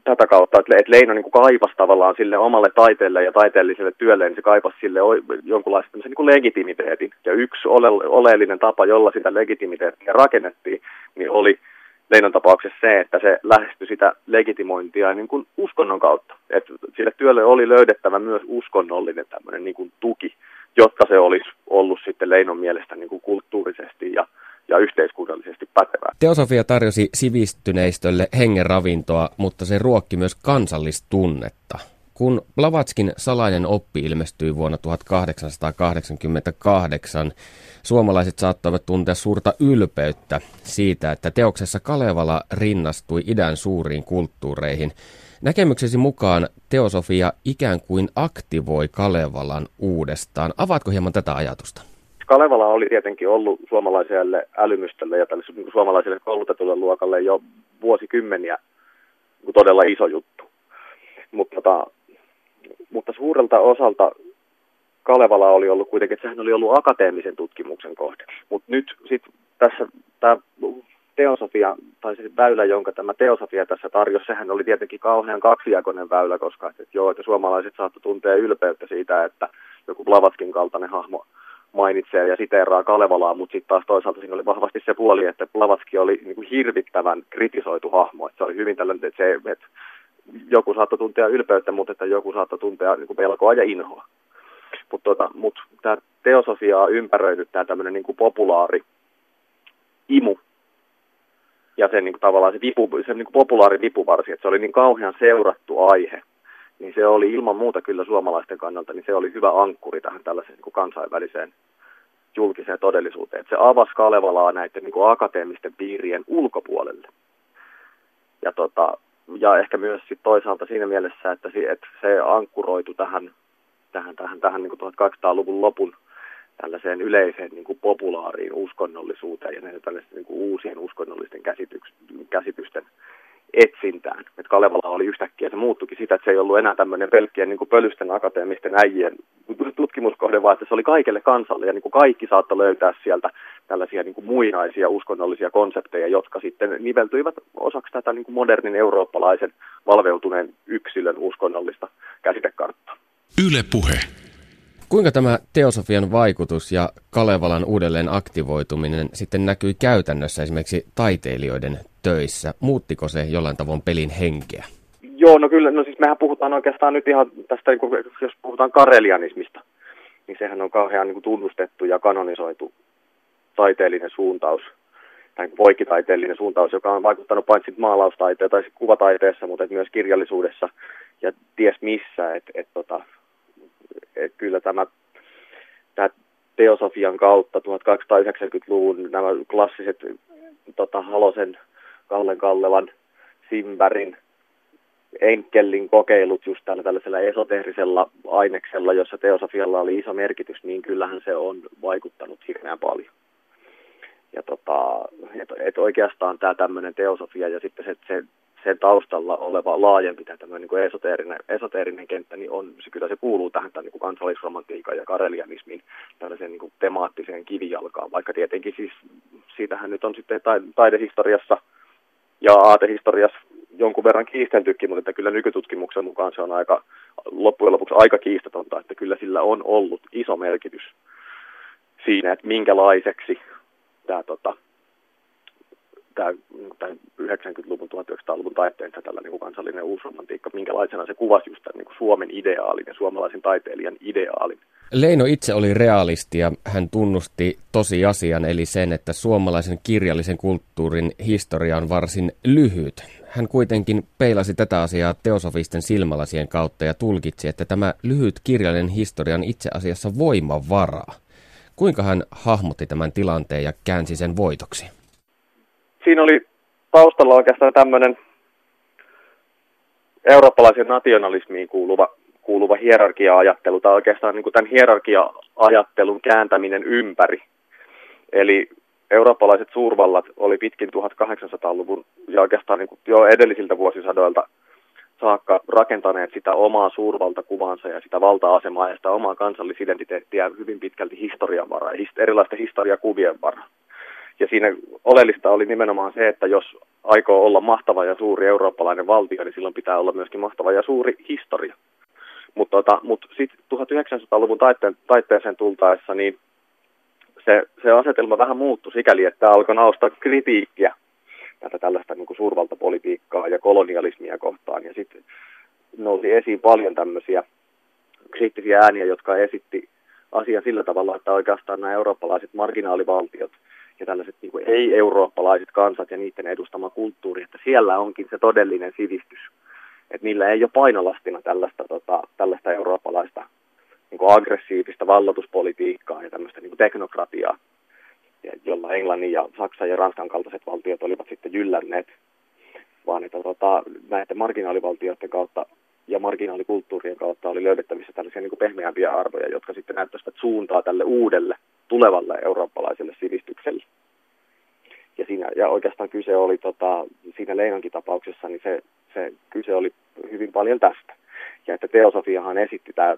S6: tätä kautta, että, että Leino niin kaipasi tavallaan sille omalle taiteelle ja taiteelliselle työlle, niin se kaipasi sille jonkunlaista niin kuin legitimiteetin. Ja yksi ole, oleellinen tapa, jolla sitä legitimiteettiä rakennettiin, niin oli Leinon tapauksessa se, että se lähestyi sitä legitimointia niin kuin uskonnon kautta. Että sille työlle oli löydettävä myös uskonnollinen tämmöinen niin kuin tuki, jotta se olisi ollut sitten Leinon mielestä niin kuin kulttuurisesti ja ja yhteiskunnallisesti pätevää.
S2: Teosofia tarjosi sivistyneistölle hengenravintoa, mutta se ruokki myös kansallistunnetta. Kun Blavatskin salainen oppi ilmestyi vuonna 1888, suomalaiset saattoivat tuntea suurta ylpeyttä siitä, että teoksessa Kalevala rinnastui idän suuriin kulttuureihin. Näkemyksesi mukaan teosofia ikään kuin aktivoi Kalevalan uudestaan. Avaatko hieman tätä ajatusta?
S6: Kalevala oli tietenkin ollut suomalaiselle älymystölle ja tälle niin suomalaiselle koulutetulle luokalle jo vuosikymmeniä niin todella iso juttu. Mutta, tota, mutta suurelta osalta Kalevala oli ollut kuitenkin, että sehän oli ollut akateemisen tutkimuksen kohde. Mutta nyt sitten tässä tämä teosofia, tai se väylä, jonka tämä teosofia tässä tarjosi, sehän oli tietenkin kauhean kaksijakoinen väylä, koska että, joo, että suomalaiset saattoi tuntea ylpeyttä siitä, että joku Blavatskin kaltainen hahmo mainitsee ja siteeraa Kalevalaa, mutta sitten taas toisaalta siinä oli vahvasti se puoli, että Blavatski oli niin kuin hirvittävän kritisoitu hahmo. Että se oli hyvin tällainen, että, se, että joku saattoi tuntea ylpeyttä, mutta että joku saattoi tuntea niin kuin pelkoa ja inhoa. Mutta tota, mut tämä teosofiaa ympäröinyt tämä tämmöinen niin populaari imu ja sen niin kuin, tavallaan se, vipu, se niin kuin populaari vipuvarsi, että se oli niin kauhean seurattu aihe, niin se oli ilman muuta kyllä suomalaisten kannalta, niin se oli hyvä ankkuri tähän tällaiseen niin kuin kansainväliseen julkiseen todellisuuteen. Että se avasi Kalevalaa näiden niin kuin akateemisten piirien ulkopuolelle. Ja, tota, ja ehkä myös sit toisaalta siinä mielessä, että, se, että se ankkuroitu tähän, tähän, tähän, tähän niin kuin 1800-luvun lopun tällaiseen yleiseen niin kuin populaariin uskonnollisuuteen ja tällaisten niin uusien uskonnollisten käsitysten etsintään. Että Kalevala oli yhtäkkiä, se muuttukin sitä, että se ei ollut enää tämmöinen pelkkien niin pölysten akateemisten äijien tutkimuskohde, vaan että se oli kaikille kansalle ja niin kuin kaikki saattoi löytää sieltä tällaisia niin kuin muinaisia uskonnollisia konsepteja, jotka sitten niveltyivät osaksi tätä niin kuin modernin eurooppalaisen valveutuneen yksilön uskonnollista käsitekarttaa.
S2: Yle puhe. Kuinka tämä teosofian vaikutus ja Kalevalan uudelleen aktivoituminen sitten näkyi käytännössä esimerkiksi taiteilijoiden töissä? Muuttiko se jollain tavoin pelin henkeä?
S6: Joo, no kyllä, no siis mehän puhutaan oikeastaan nyt ihan tästä, niin jos puhutaan karelianismista, niin sehän on kauhean niin kuin tunnustettu ja kanonisoitu taiteellinen suuntaus, tai poikitaiteellinen suuntaus, joka on vaikuttanut paitsi maalaustaiteessa tai kuvataiteessa, mutta myös kirjallisuudessa ja ties missä, että et, tota, et kyllä tämä, tämä teosofian kautta 1290-luvun nämä klassiset tota, Halosen, Kallen Kallevan, Simberin, Enkelin kokeilut just tällä tällaisella esoteerisella aineksella, jossa teosofialla oli iso merkitys, niin kyllähän se on vaikuttanut hirveän paljon. Ja tota, et, et oikeastaan tämä tämmöinen teosofia ja sitten se, se sen taustalla oleva laajempi tämä niin kuin esoteerinen, esoteerinen kenttä, niin on, se, kyllä se kuuluu tähän tämän niin kuin kansallisromantiikan ja karelianismin tällaiseen niin kuin temaattiseen kivijalkaan, vaikka tietenkin siis siitähän nyt on sitten taidehistoriassa ja aatehistoriassa jonkun verran kiistentykin, mutta että kyllä nykytutkimuksen mukaan se on aika, loppujen lopuksi aika kiistatonta, että kyllä sillä on ollut iso merkitys siinä, että minkälaiseksi tämä tota, tämä, tämä 90-luvun, 1900-luvun taitteen tällä niin kansallinen uusromantiikka, minkälaisena se kuvasi just tämän niin kuin Suomen ideaalin ja suomalaisen taiteilijan ideaalin.
S2: Leino itse oli realisti ja hän tunnusti tosiasian, eli sen, että suomalaisen kirjallisen kulttuurin historia on varsin lyhyt. Hän kuitenkin peilasi tätä asiaa teosofisten silmälasien kautta ja tulkitsi, että tämä lyhyt kirjallinen historia on itse asiassa voimavaraa. Kuinka hän hahmotti tämän tilanteen ja käänsi sen voitoksi?
S6: Siinä oli taustalla oikeastaan tämmöinen eurooppalaisen nationalismiin kuuluva, kuuluva hierarkia-ajattelu, tai oikeastaan niin kuin tämän hierarkia-ajattelun kääntäminen ympäri. Eli eurooppalaiset suurvallat oli pitkin 1800-luvun ja oikeastaan niin kuin jo edellisiltä vuosisadoilta saakka rakentaneet sitä omaa suurvaltakuvansa ja sitä valta-asemaa ja sitä omaa kansallisidentiteettiä hyvin pitkälti historian varaa, erilaisten historiakuvien varaa. Ja siinä oleellista oli nimenomaan se, että jos aikoo olla mahtava ja suuri eurooppalainen valtio, niin silloin pitää olla myöskin mahtava ja suuri historia. Mutta tota, mut sitten 1900-luvun taitteen, taitteeseen tultaessa, niin se, se asetelma vähän muuttui sikäli, että alkoi nausta kritiikkiä tätä tällaista niin kuin suurvaltapolitiikkaa ja kolonialismia kohtaan. Ja sitten nousi esiin paljon tämmöisiä kriittisiä ääniä, jotka esitti asian sillä tavalla, että oikeastaan nämä eurooppalaiset marginaalivaltiot ja tällaiset niin kuin ei-eurooppalaiset kansat ja niiden edustama kulttuuri, että siellä onkin se todellinen sivistys. Että niillä ei ole painolastina tällaista, tota, tällaista eurooppalaista niin kuin aggressiivista vallatuspolitiikkaa ja tämmöistä niin kuin teknokratiaa, jolla Englannin ja Saksan ja Ranskan kaltaiset valtiot olivat sitten jyllänneet, vaan että tota, näiden marginaalivaltioiden kautta ja marginaalikulttuurien kautta oli löydettävissä tällaisia niin kuin pehmeämpiä arvoja, jotka sitten näyttäisivät suuntaa tälle uudelle, tulevalle eurooppalaiselle sivistykselle. Ja, siinä, ja oikeastaan kyse oli tota, siinä Leinonkin tapauksessa, niin se, se kyse oli hyvin paljon tästä. Ja että teosofiahan esitti tämä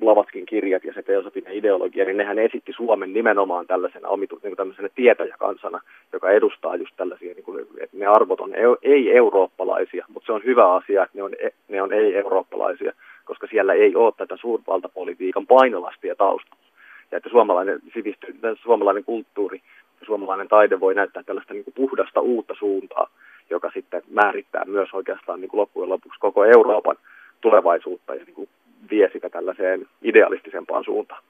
S6: Blavatskin kirjat ja se teosofinen ideologia, niin nehän esitti Suomen nimenomaan tällaisena omitu, niin tämmöisenä tietäjäkansana, joka edustaa just tällaisia, niin kuin, että ne arvot on ei-eurooppalaisia, se on hyvä asia, että ne on, ne on ei-eurooppalaisia, koska siellä ei ole tätä suurvaltapolitiikan painolastia taustalla. Ja että suomalainen sivistys, suomalainen kulttuuri ja suomalainen taide voi näyttää tällaista niin kuin puhdasta uutta suuntaa, joka sitten määrittää myös oikeastaan niin kuin loppujen lopuksi koko Euroopan tulevaisuutta ja niin kuin vie sitä tällaiseen idealistisempaan suuntaan.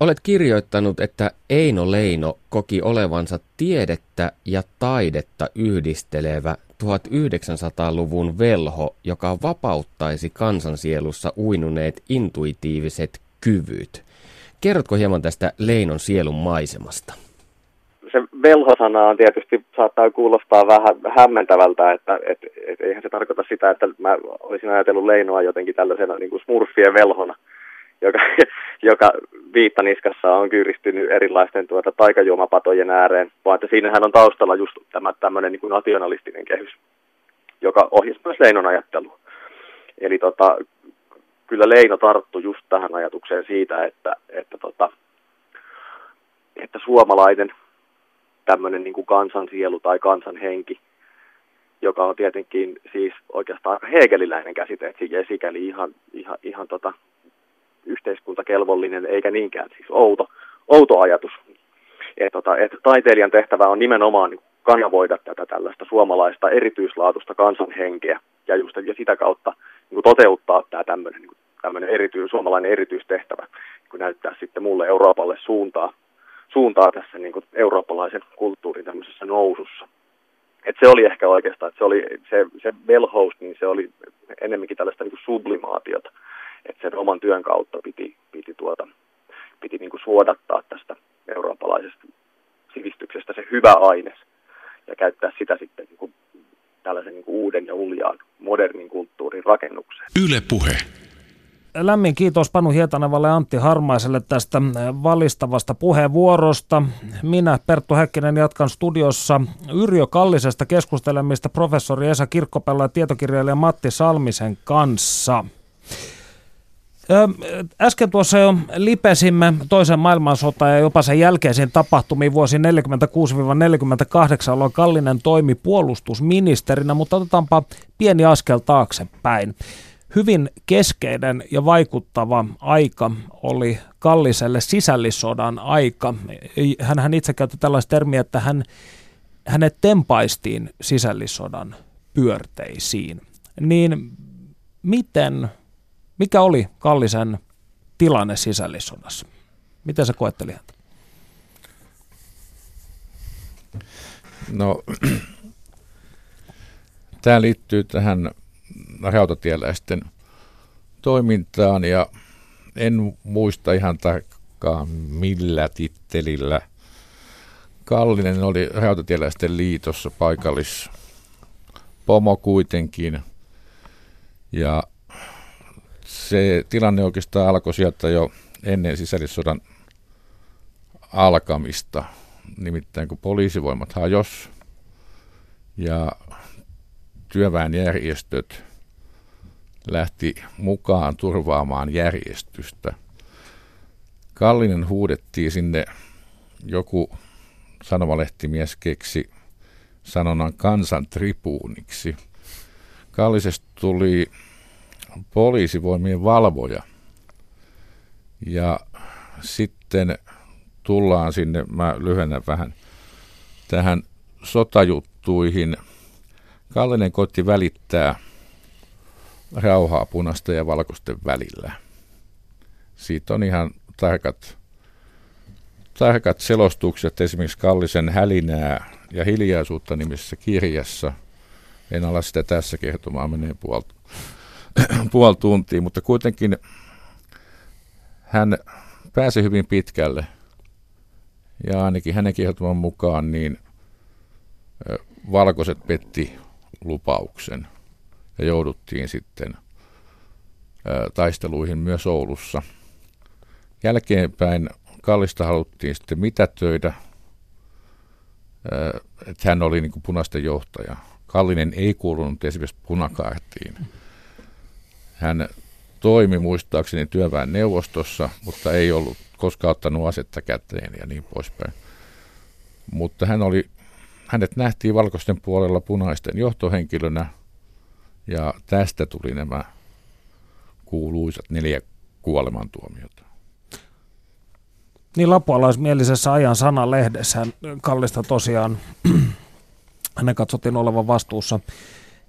S2: Olet kirjoittanut, että Eino Leino koki olevansa tiedettä ja taidetta yhdistelevä 1900-luvun velho, joka vapauttaisi kansansielussa uinuneet intuitiiviset kyvyt. Kerrotko hieman tästä Leinon sielun maisemasta?
S6: Se velhosana on tietysti saattaa kuulostaa vähän hämmentävältä, että et, et, eihän se tarkoita sitä, että mä olisin ajatellut Leinoa jotenkin tällaisena niin kuin smurfien velhona, joka, joka viittaniskassa on kyyristynyt erilaisten tuota, taikajuomapatojen ääreen, vaan että siinähän on taustalla just tämä tämmöinen niin kuin nationalistinen kehys, joka ohjasi myös Leinon ajattelua. Eli tota, kyllä Leino tarttui just tähän ajatukseen siitä, että, että, tota, että suomalainen tämmöinen niin kuin kansansielu tai kansanhenki, joka on tietenkin siis oikeastaan hegeliläinen käsite, että sikäli ihan, ihan, ihan tota, yhteiskuntakelvollinen eikä niinkään siis outo, outo ajatus. Et, tota, et taiteilijan tehtävä on nimenomaan niin kanavoida tätä tällaista suomalaista erityislaatusta kansanhenkeä ja, just, ja sitä kautta niin toteuttaa tämä tämmöinen niin tämmöinen erity, suomalainen erityistehtävä, kun näyttää sitten mulle Euroopalle suuntaa, suuntaa tässä niin kuin eurooppalaisen kulttuurin tämmöisessä nousussa. Et se oli ehkä oikeastaan, että se, oli, se, se velhous, niin se oli enemmänkin tällaista niin kuin sublimaatiota, että sen oman työn kautta piti, piti, tuota, piti niin kuin suodattaa tästä eurooppalaisesta sivistyksestä se hyvä aines ja käyttää sitä sitten niin kuin tällaisen niin kuin uuden ja uljaan modernin kulttuurin rakennukseen.
S3: Yle puhe. Lämmin kiitos Panu Hietanavalle ja Antti Harmaiselle tästä äh, valistavasta puheenvuorosta. Minä, Perttu Häkkinen, jatkan studiossa Yrjö Kallisesta keskustelemista professori Esa Kirkkopella ja tietokirjailija Matti Salmisen kanssa. Äsken tuossa jo lipesimme toisen maailmansotan ja jopa sen jälkeisiin tapahtumiin vuosi 46-48, jolloin Kallinen toimi puolustusministerinä, mutta otetaanpa pieni askel taaksepäin. Hyvin keskeinen ja vaikuttava aika oli Kalliselle sisällissodan aika. Hän itse käytti tällaista termiä, että hän, hänet tempaistiin sisällissodan pyörteisiin. Niin miten, mikä oli Kallisen tilanne sisällissodassa? Miten se koetteli häntä?
S4: No, tämä liittyy tähän rautatieläisten toimintaan ja en muista ihan tarkkaan millä tittelillä. Kallinen oli rautatieläisten liitossa paikallis pomo kuitenkin. Ja se tilanne oikeastaan alkoi sieltä jo ennen sisällissodan alkamista. Nimittäin kun poliisivoimat hajos ja työväenjärjestöt lähti mukaan turvaamaan järjestystä. Kallinen huudettiin sinne joku sanomalehtimies keksi sanonnan kansan tribuuniksi. Kallisesta tuli poliisivoimien valvoja. Ja sitten tullaan sinne, mä lyhennän vähän, tähän sotajuttuihin. Kallinen koitti välittää rauhaa punaisten ja valkoisten välillä. Siitä on ihan tarkat, tarkat selostukset esimerkiksi Kallisen hälinää ja hiljaisuutta nimisessä kirjassa. En ala sitä tässä kertomaan, menee puoli, puoli tuntia, mutta kuitenkin hän pääsi hyvin pitkälle. Ja ainakin hänen kertoman mukaan niin valkoiset petti lupauksen ja jouduttiin sitten taisteluihin myös Oulussa. Jälkeenpäin Kallista haluttiin sitten mitätöidä, että hän oli niin kuin punaisten johtaja. Kallinen ei kuulunut esimerkiksi punakaartiin. Hän toimi muistaakseni työväen neuvostossa, mutta ei ollut koskaan ottanut asetta käteen ja niin poispäin. Mutta hän oli, hänet nähtiin valkoisten puolella punaisten johtohenkilönä ja tästä tuli nämä kuuluisat neljä kuolemantuomiota.
S3: Niin lapualaismielisessä ajan sanalehdessä Kallista tosiaan hänen katsottiin olevan vastuussa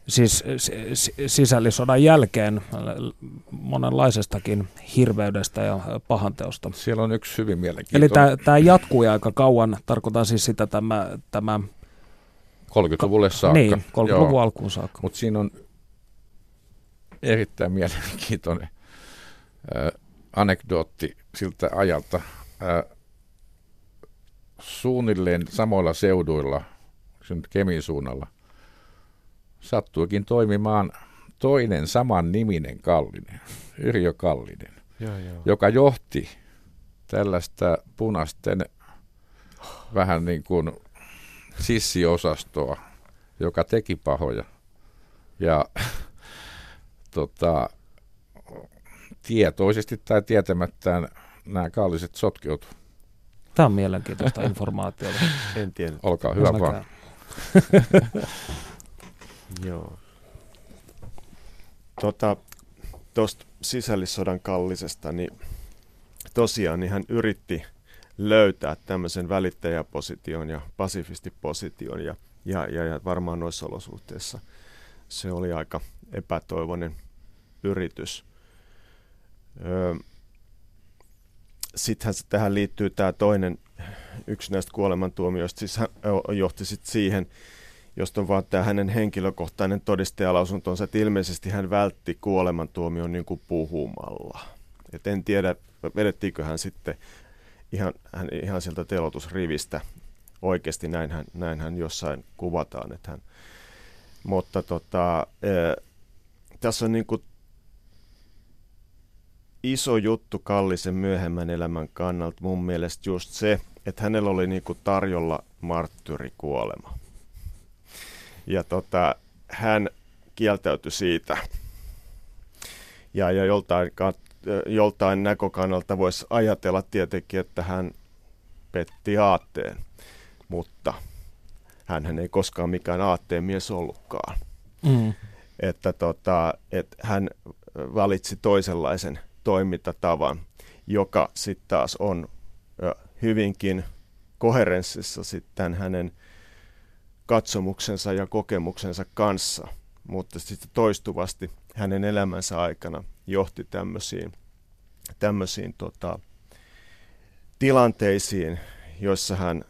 S3: siis sisällissodan jälkeen monenlaisestakin hirveydestä ja pahanteosta.
S4: Siellä on yksi hyvin mielenkiintoinen.
S3: Eli tämä jatkui aika kauan, tarkoitan siis sitä tämä... tämä
S4: 30-luvulle saakka.
S3: Niin, 30-luvun alkuun saakka.
S4: Mutta siinä on erittäin mielenkiintoinen äh, anekdootti siltä ajalta. Äh, suunnilleen samoilla seuduilla, nyt Kemin suunnalla, sattuikin toimimaan toinen saman niminen Kallinen, Yrjö Kallinen, joo, joo. joka johti tällaista punaisten vähän niin kuin sissiosastoa, joka teki pahoja. Ja tota, tietoisesti tai tietämättään nämä kalliset sotkeutu.
S3: Tämä on mielenkiintoista informaatiota.
S5: En tiedä.
S4: Olkaa hyvä vaan.
S5: Joo. Tota, tuosta sisällissodan kallisesta, niin tosiaan niin hän yritti löytää tämmöisen välittäjäposition ja pasifistiposition ja, ja, ja, ja varmaan noissa olosuhteissa se oli aika epätoivoinen yritys. Öö, Sittenhän tähän liittyy tämä toinen, yksi näistä kuolemantuomioista, siis hän johti sitten siihen, josta on vaan tämä hänen henkilökohtainen todistajalausuntonsa, että ilmeisesti hän vältti kuolemantuomion niin kuin puhumalla. Et en tiedä, vedettiinkö hän sitten ihan, hän, ihan sieltä telotusrivistä oikeasti näinhän, näinhän jossain kuvataan. Että hän, mutta tota, e, tässä on niin kuin iso juttu Kallisen myöhemmän elämän kannalta mun mielestä just se, että hänellä oli niin kuin tarjolla marttyrikuolema. Ja tota, hän kieltäytyi siitä. Ja, ja joltain, joltain näkökannalta voisi ajatella tietenkin, että hän petti aatteen, mutta hän ei koskaan mikään aatteen mies ollutkaan. Mm. Että tota, et hän valitsi toisenlaisen toimintatavan, joka sitten taas on hyvinkin koherenssissa sitten hänen katsomuksensa ja kokemuksensa kanssa, mutta sitten toistuvasti hänen elämänsä aikana johti tämmöisiin, tämmöisiin tota, tilanteisiin, joissa hän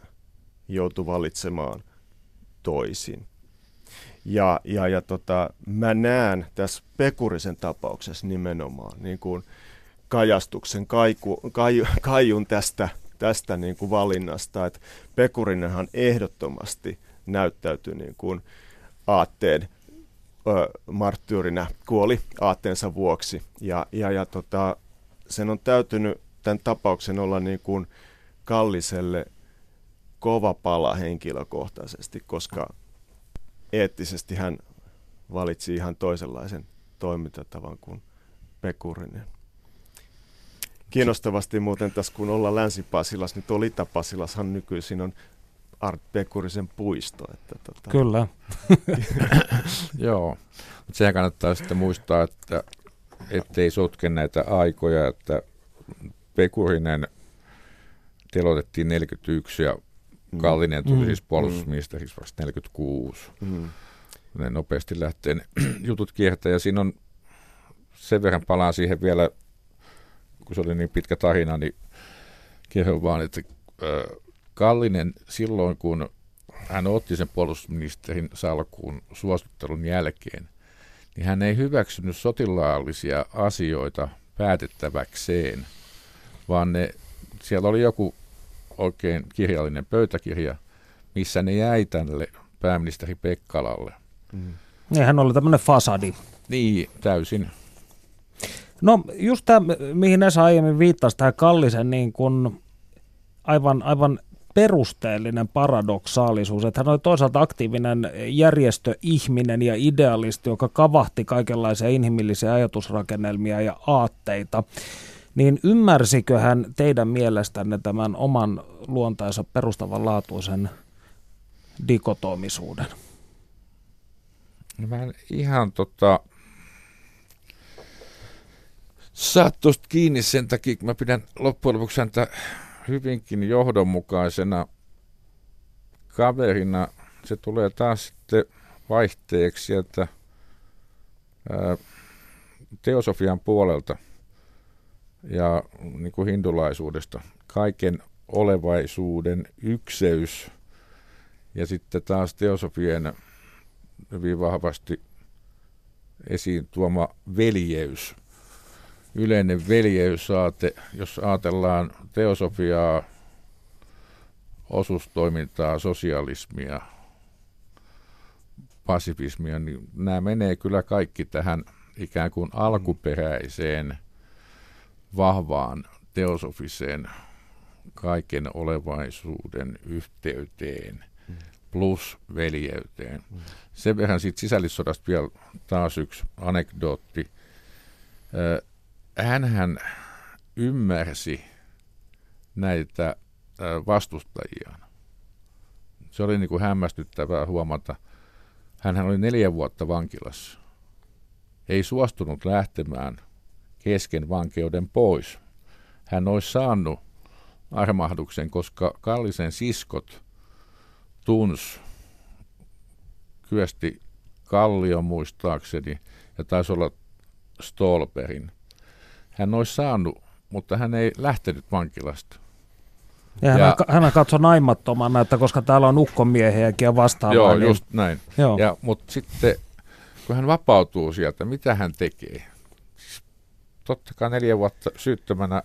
S5: joutui valitsemaan toisin. Ja, ja, ja tota, mä näen tässä Pekurisen tapauksessa nimenomaan niin kuin kajastuksen, kaiku, kai, kaijun tästä, tästä niin kuin valinnasta, että Pekurinenhan ehdottomasti näyttäytyi niin kuin aatteen ö, marttyyrinä, kuoli aatteensa vuoksi. Ja, ja, ja tota, sen on täytynyt tämän tapauksen olla niin kuin Kalliselle kova pala henkilökohtaisesti, koska eettisesti hän valitsi ihan toisenlaisen toimintatavan kuin Pekurinen. Kiinnostavasti muuten tässä, kun ollaan Länsi-Pasilas, niin tuolla Itä-Pasilashan nykyisin on Art Pekurisen puisto. Että tota.
S3: Kyllä.
S4: Joo, mutta sehän kannattaa sitten muistaa, että ettei sotke näitä aikoja, että Pekurinen telotettiin 41 ja mm. Kallinen tuli mm. siis puolustusministeriksi vasta 46. Mm. Ne nopeasti lähtee ne jutut kiertää ja siinä on sen verran palaan siihen vielä, kun se oli niin pitkä tarina, niin kerron vaan, että Kallinen silloin, kun hän otti sen puolustusministerin salkuun suostuttelun jälkeen, niin hän ei hyväksynyt sotilaallisia asioita päätettäväkseen, vaan ne, siellä oli joku oikein kirjallinen pöytäkirja, missä ne jäi tälle pääministeri Pekkalalle.
S3: Mm. Hän oli tämmöinen fasadi.
S4: Niin, täysin.
S3: No just tämä, mihin Esa aiemmin viittasi, tämä Kallisen niin kun aivan, aivan perusteellinen paradoksaalisuus, että hän oli toisaalta aktiivinen järjestöihminen ja idealisti, joka kavahti kaikenlaisia inhimillisiä ajatusrakennelmia ja aatteita. Niin ymmärsikö hän teidän mielestänne tämän oman luontaansa perustavanlaatuisen dikotomisuuden?
S4: No mä en ihan tota, saa tuosta kiinni sen takia, kun mä pidän loppujen lopuksi häntä hyvinkin johdonmukaisena kaverina. Se tulee taas sitten vaihteeksi sieltä ää, teosofian puolelta ja niin kuin hindulaisuudesta. Kaiken olevaisuuden ykseys ja sitten taas teosofien hyvin vahvasti esiin tuoma veljeys yleinen veljeysaate, jos ajatellaan teosofiaa, osuustoimintaa, sosialismia, pasifismia, niin nämä menee kyllä kaikki tähän ikään kuin alkuperäiseen, vahvaan teosofiseen kaiken olevaisuuden yhteyteen plus veljeyteen. Sen verran siitä sisällissodasta vielä taas yksi anekdootti hän ymmärsi näitä vastustajiaan. Se oli niin kuin hämmästyttävää huomata. Hän oli neljä vuotta vankilassa. Ei suostunut lähtemään kesken vankeuden pois. Hän olisi saanut armahduksen, koska Kallisen siskot tuns kyösti Kallio muistaakseni ja taisi olla Stolperin – hän olisi saanut, mutta hän ei lähtenyt vankilasta.
S3: Ja, ja hän, hän katsoi naimattomana, että koska täällä on ukkomiehiäkin ja vastaavaa.
S4: Joo, niin... just näin. Joo. Ja, mutta sitten kun hän vapautuu sieltä, mitä hän tekee? Siis, totta kai neljä vuotta syyttömänä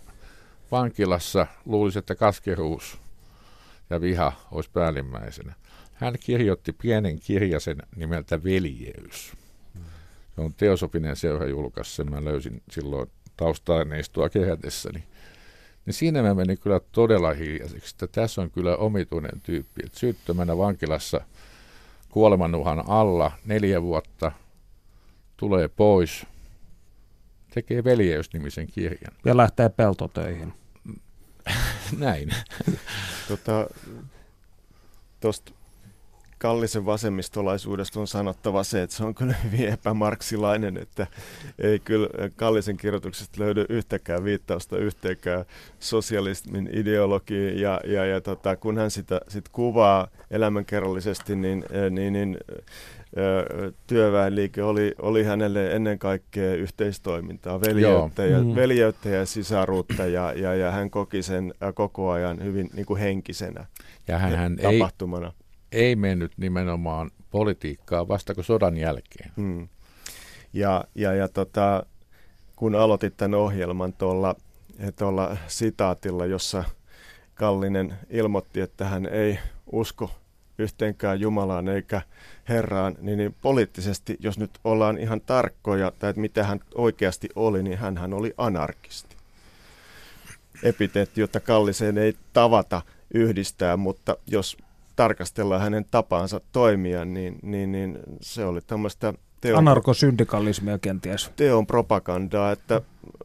S4: vankilassa luulisi, että kaskeruus ja viha olisi päällimmäisenä. Hän kirjoitti pienen kirjasen nimeltä Veljeys. Se on teosopinen seura julkaisi sen. Mä löysin silloin tausta-aineistoa kehätessäni. Niin siinä mä menin kyllä todella hiljaiseksi, että tässä on kyllä omituinen tyyppi, että syyttömänä vankilassa kuolemanuhan alla neljä vuotta tulee pois, tekee veljeysnimisen kirjan.
S3: Ja lähtee peltotöihin.
S4: Näin.
S5: Tota, Tuosta Kallisen vasemmistolaisuudesta on sanottava se, että se on kyllä hyvin epämarksilainen, että ei kyllä Kallisen kirjoituksesta löydy yhtäkään viittausta yhteenkään sosialismin ideologiin ja, ja, ja tota, kun hän sitä sit kuvaa elämänkerrallisesti, niin, eh, niin, niin eh, työväenliike oli, oli hänelle ennen kaikkea yhteistoimintaa, veljeyttä ja, mm. veljeyttä ja sisaruutta ja, ja, ja hän koki sen koko ajan hyvin niin kuin henkisenä
S4: ja hän, hän tapahtumana. Ei ei mennyt nimenomaan politiikkaa vasta kuin sodan jälkeen. Hmm.
S5: Ja, ja, ja tota, kun aloitit tämän ohjelman tuolla, tuolla sitaatilla, jossa Kallinen ilmoitti, että hän ei usko yhteenkään Jumalaan eikä Herraan, niin, niin poliittisesti, jos nyt ollaan ihan tarkkoja, tai että mitä hän oikeasti oli, niin hän oli anarkisti. Epiteetti, jota Kalliseen ei tavata yhdistää, mutta jos tarkastellaan hänen tapaansa toimia, niin, niin, niin se oli tämmöistä
S3: teon, Anarkosyndikalismia kenties.
S5: Teon propagandaa, että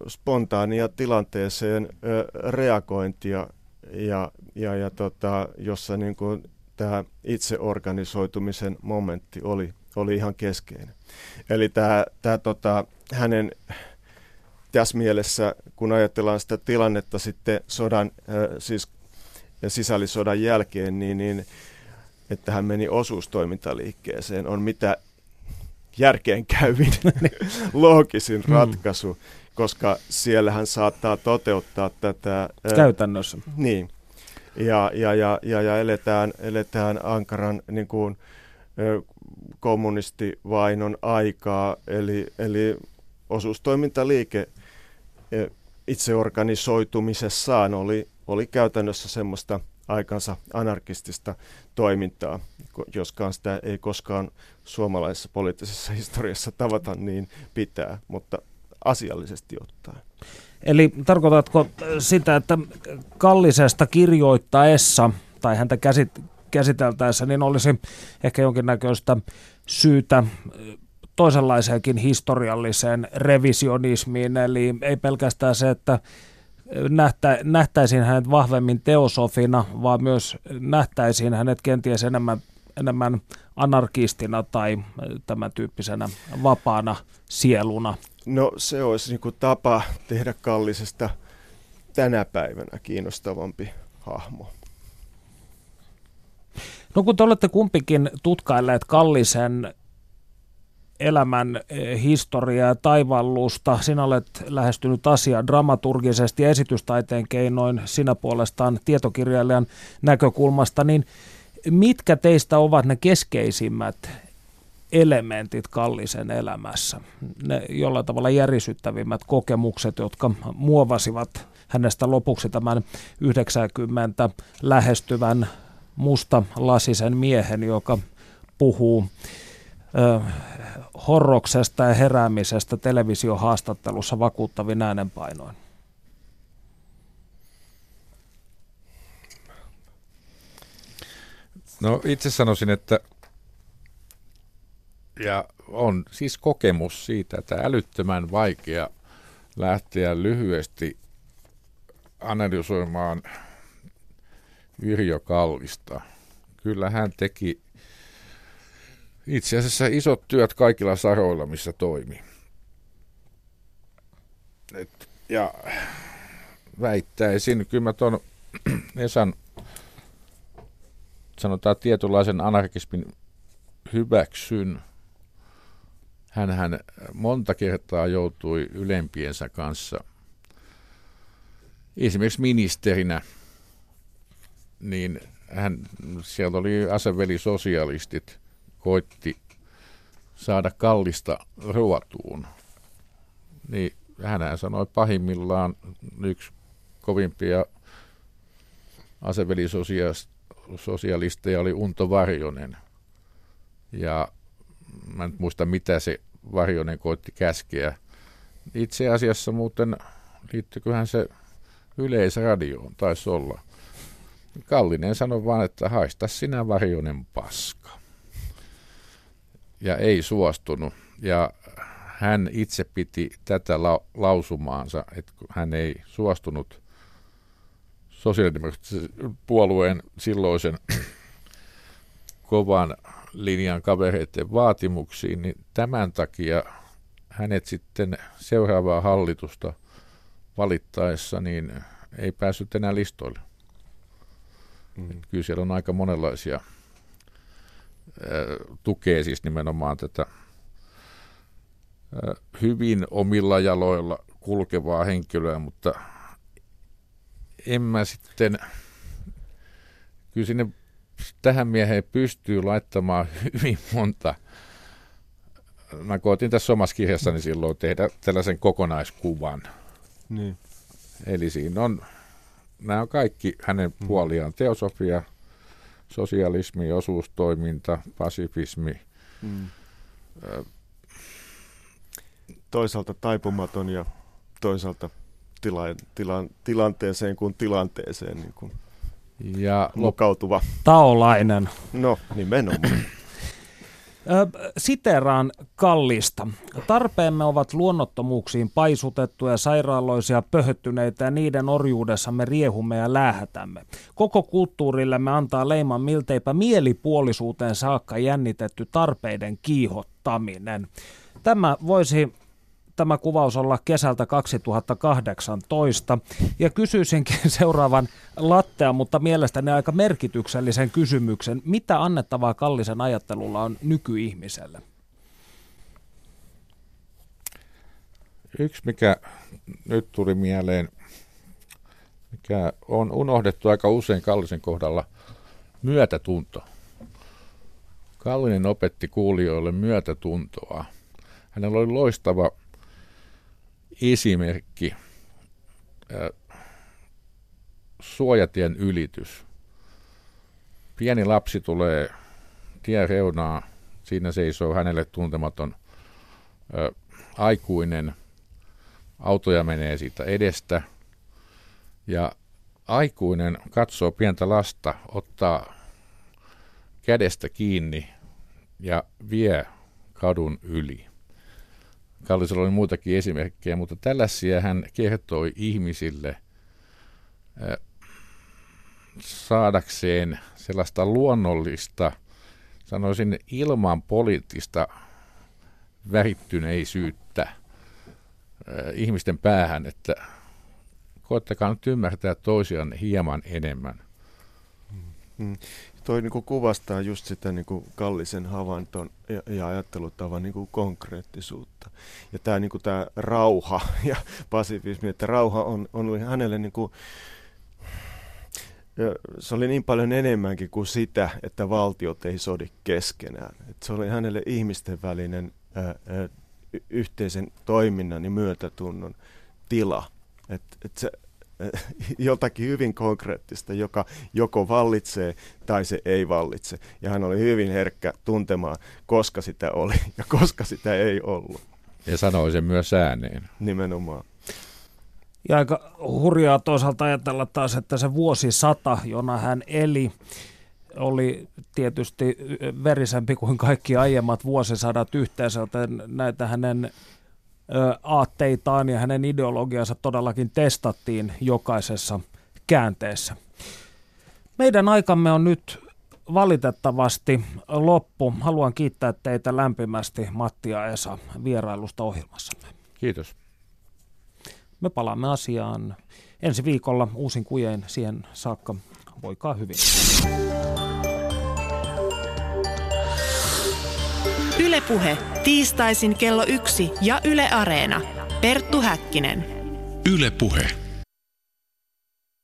S5: spontaania tilanteeseen ö, reagointia ja, ja, ja tota, jossa niin kuin tämä itseorganisoitumisen momentti oli, oli ihan keskeinen. Eli tämä, tämä tota, hänen tässä mielessä, kun ajatellaan sitä tilannetta sitten sodan, siis sisällissodan jälkeen, niin, niin että hän meni osuustoimintaliikkeeseen, on mitä järkeen käyvin loogisin mm. ratkaisu, koska siellä hän saattaa toteuttaa tätä...
S3: Käytännössä.
S5: Ää, niin. Ja, ja, ja, ja, ja eletään, eletään ankaran niin kuin, kommunistivainon aikaa, eli, eli osuustoimintaliike itseorganisoitumisessaan oli, oli käytännössä semmoista aikansa anarkistista toimintaa, joskaan sitä ei koskaan suomalaisessa poliittisessa historiassa tavata niin pitää, mutta asiallisesti ottaen.
S3: Eli tarkoitatko sitä, että Kallisesta kirjoittaessa tai häntä käsit, käsiteltäessä, niin olisi ehkä jonkinnäköistä syytä toisenlaiseenkin historialliseen revisionismiin, eli ei pelkästään se, että nähtä, nähtäisiin hänet vahvemmin teosofina, vaan myös nähtäisiin hänet kenties enemmän, enemmän anarkistina tai tämän tyyppisenä vapaana sieluna.
S5: No se olisi niin kuin tapa tehdä Kallisesta tänä päivänä kiinnostavampi hahmo.
S3: No kun te olette kumpikin tutkailleet Kallisen elämän eh, historiaa ja taivallusta. Sinä olet lähestynyt asiaa dramaturgisesti esitystaiteen keinoin, sinä puolestaan tietokirjailijan näkökulmasta, niin mitkä teistä ovat ne keskeisimmät elementit Kallisen elämässä? Ne jollain tavalla järisyttävimmät kokemukset, jotka muovasivat hänestä lopuksi tämän 90 lähestyvän musta lasisen miehen, joka puhuu ö, horroksesta ja heräämisestä televisiohaastattelussa vakuuttavin äänenpainoin?
S4: No itse sanoisin, että ja on siis kokemus siitä, että älyttömän vaikea lähteä lyhyesti analysoimaan Yrjö Kallista. Kyllä hän teki itse asiassa isot työt kaikilla saroilla, missä toimi. Et, ja väittäisin, kyllä mä tuon Esan sanotaan tietynlaisen anarkismin hyväksyn. hän monta kertaa joutui ylempiensä kanssa esimerkiksi ministerinä, niin hän, sieltä oli asevelisosialistit, koitti saada kallista ruotuun, niin hän sanoi pahimmillaan yksi kovimpia asevelisosialisteja oli Unto Varjonen. Ja mä en muista mitä se Varjonen koitti käskeä. Itse asiassa muuten liittyyköhän se yleisradioon, taisi olla. Kallinen sanoi vaan, että haista sinä Varjonen paska ja ei suostunut. Ja hän itse piti tätä la- lausumaansa, että hän ei suostunut sosiaalidemokraattisen puolueen silloisen kovan linjan kavereiden vaatimuksiin, niin tämän takia hänet sitten seuraavaa hallitusta valittaessa niin ei päässyt enää listoille. Mm. Kyllä siellä on aika monenlaisia tukee siis nimenomaan tätä hyvin omilla jaloilla kulkevaa henkilöä, mutta en mä sitten, kyllä sinne tähän mieheen pystyy laittamaan hyvin monta. Mä koitin tässä omassa kirjassani silloin tehdä tällaisen kokonaiskuvan. Niin. Eli siinä on, nämä on kaikki hänen puoliaan. Teosofia, sosialismi, osuustoiminta, pasifismi. Mm.
S5: Toisaalta taipumaton ja toisaalta tila, tila, tilanteeseen kuin tilanteeseen niin kuin
S4: ja
S5: mukautuva.
S3: Taolainen.
S5: No, nimenomaan.
S3: Siteraan kallista. Tarpeemme ovat luonnottomuuksiin paisutettuja, sairaaloisia, pöhöttyneitä ja niiden orjuudessa me riehumme ja läähätämme. Koko kulttuurillemme antaa leiman milteipä mielipuolisuuteen saakka jännitetty tarpeiden kiihottaminen. Tämä voisi tämä kuvaus olla kesältä 2018. Ja kysyisinkin seuraavan lattea, mutta mielestäni aika merkityksellisen kysymyksen. Mitä annettavaa Kallisen ajattelulla on nykyihmiselle?
S4: Yksi, mikä nyt tuli mieleen, mikä on unohdettu aika usein Kallisen kohdalla, myötätunto. Kallinen opetti kuulijoille myötätuntoa. Hänellä oli loistava esimerkki, suojatien ylitys. Pieni lapsi tulee tien reunaa, siinä seisoo hänelle tuntematon ö, aikuinen, autoja menee siitä edestä ja aikuinen katsoo pientä lasta, ottaa kädestä kiinni ja vie kadun yli. Kallisella oli muitakin esimerkkejä, mutta tällaisia hän kertoi ihmisille saadakseen sellaista luonnollista, sanoisin ilman poliittista värittyneisyyttä ihmisten päähän, että koettakaa nyt ymmärtää toisianne hieman enemmän.
S5: Toi niin kuin kuvastaa just sitä niin kuin Kallisen havainton ja, ja ajattelutavan niin kuin konkreettisuutta. Ja tämä, niin kuin tämä rauha ja pasifismi, että rauha on, on hänelle niin kuin, se oli niin paljon enemmänkin kuin sitä, että valtiot ei sodi keskenään. Et se oli hänelle ihmisten välinen ää, ää, yhteisen toiminnan ja myötätunnon tila. Et, et se, jotakin hyvin konkreettista, joka joko vallitsee tai se ei vallitse. Ja hän oli hyvin herkkä tuntemaan, koska sitä oli ja koska sitä ei ollut.
S4: Ja sanoi sen myös ääneen.
S5: Nimenomaan.
S3: Ja aika hurjaa toisaalta ajatella taas, että se vuosisata, jona hän eli, oli tietysti verisempi kuin kaikki aiemmat vuosisadat yhteensä, joten näitä hänen aatteitaan ja hänen ideologiansa todellakin testattiin jokaisessa käänteessä. Meidän aikamme on nyt valitettavasti loppu. Haluan kiittää teitä lämpimästi Matti ja Esa vierailusta ohjelmassamme.
S4: Kiitos.
S3: Me palaamme asiaan ensi viikolla uusin kujeen. Siihen saakka voikaa hyvin.
S1: Ylepuhe tiistaisin kello yksi ja Yle Areena. Perttu Häkkinen.
S7: Ylepuhe.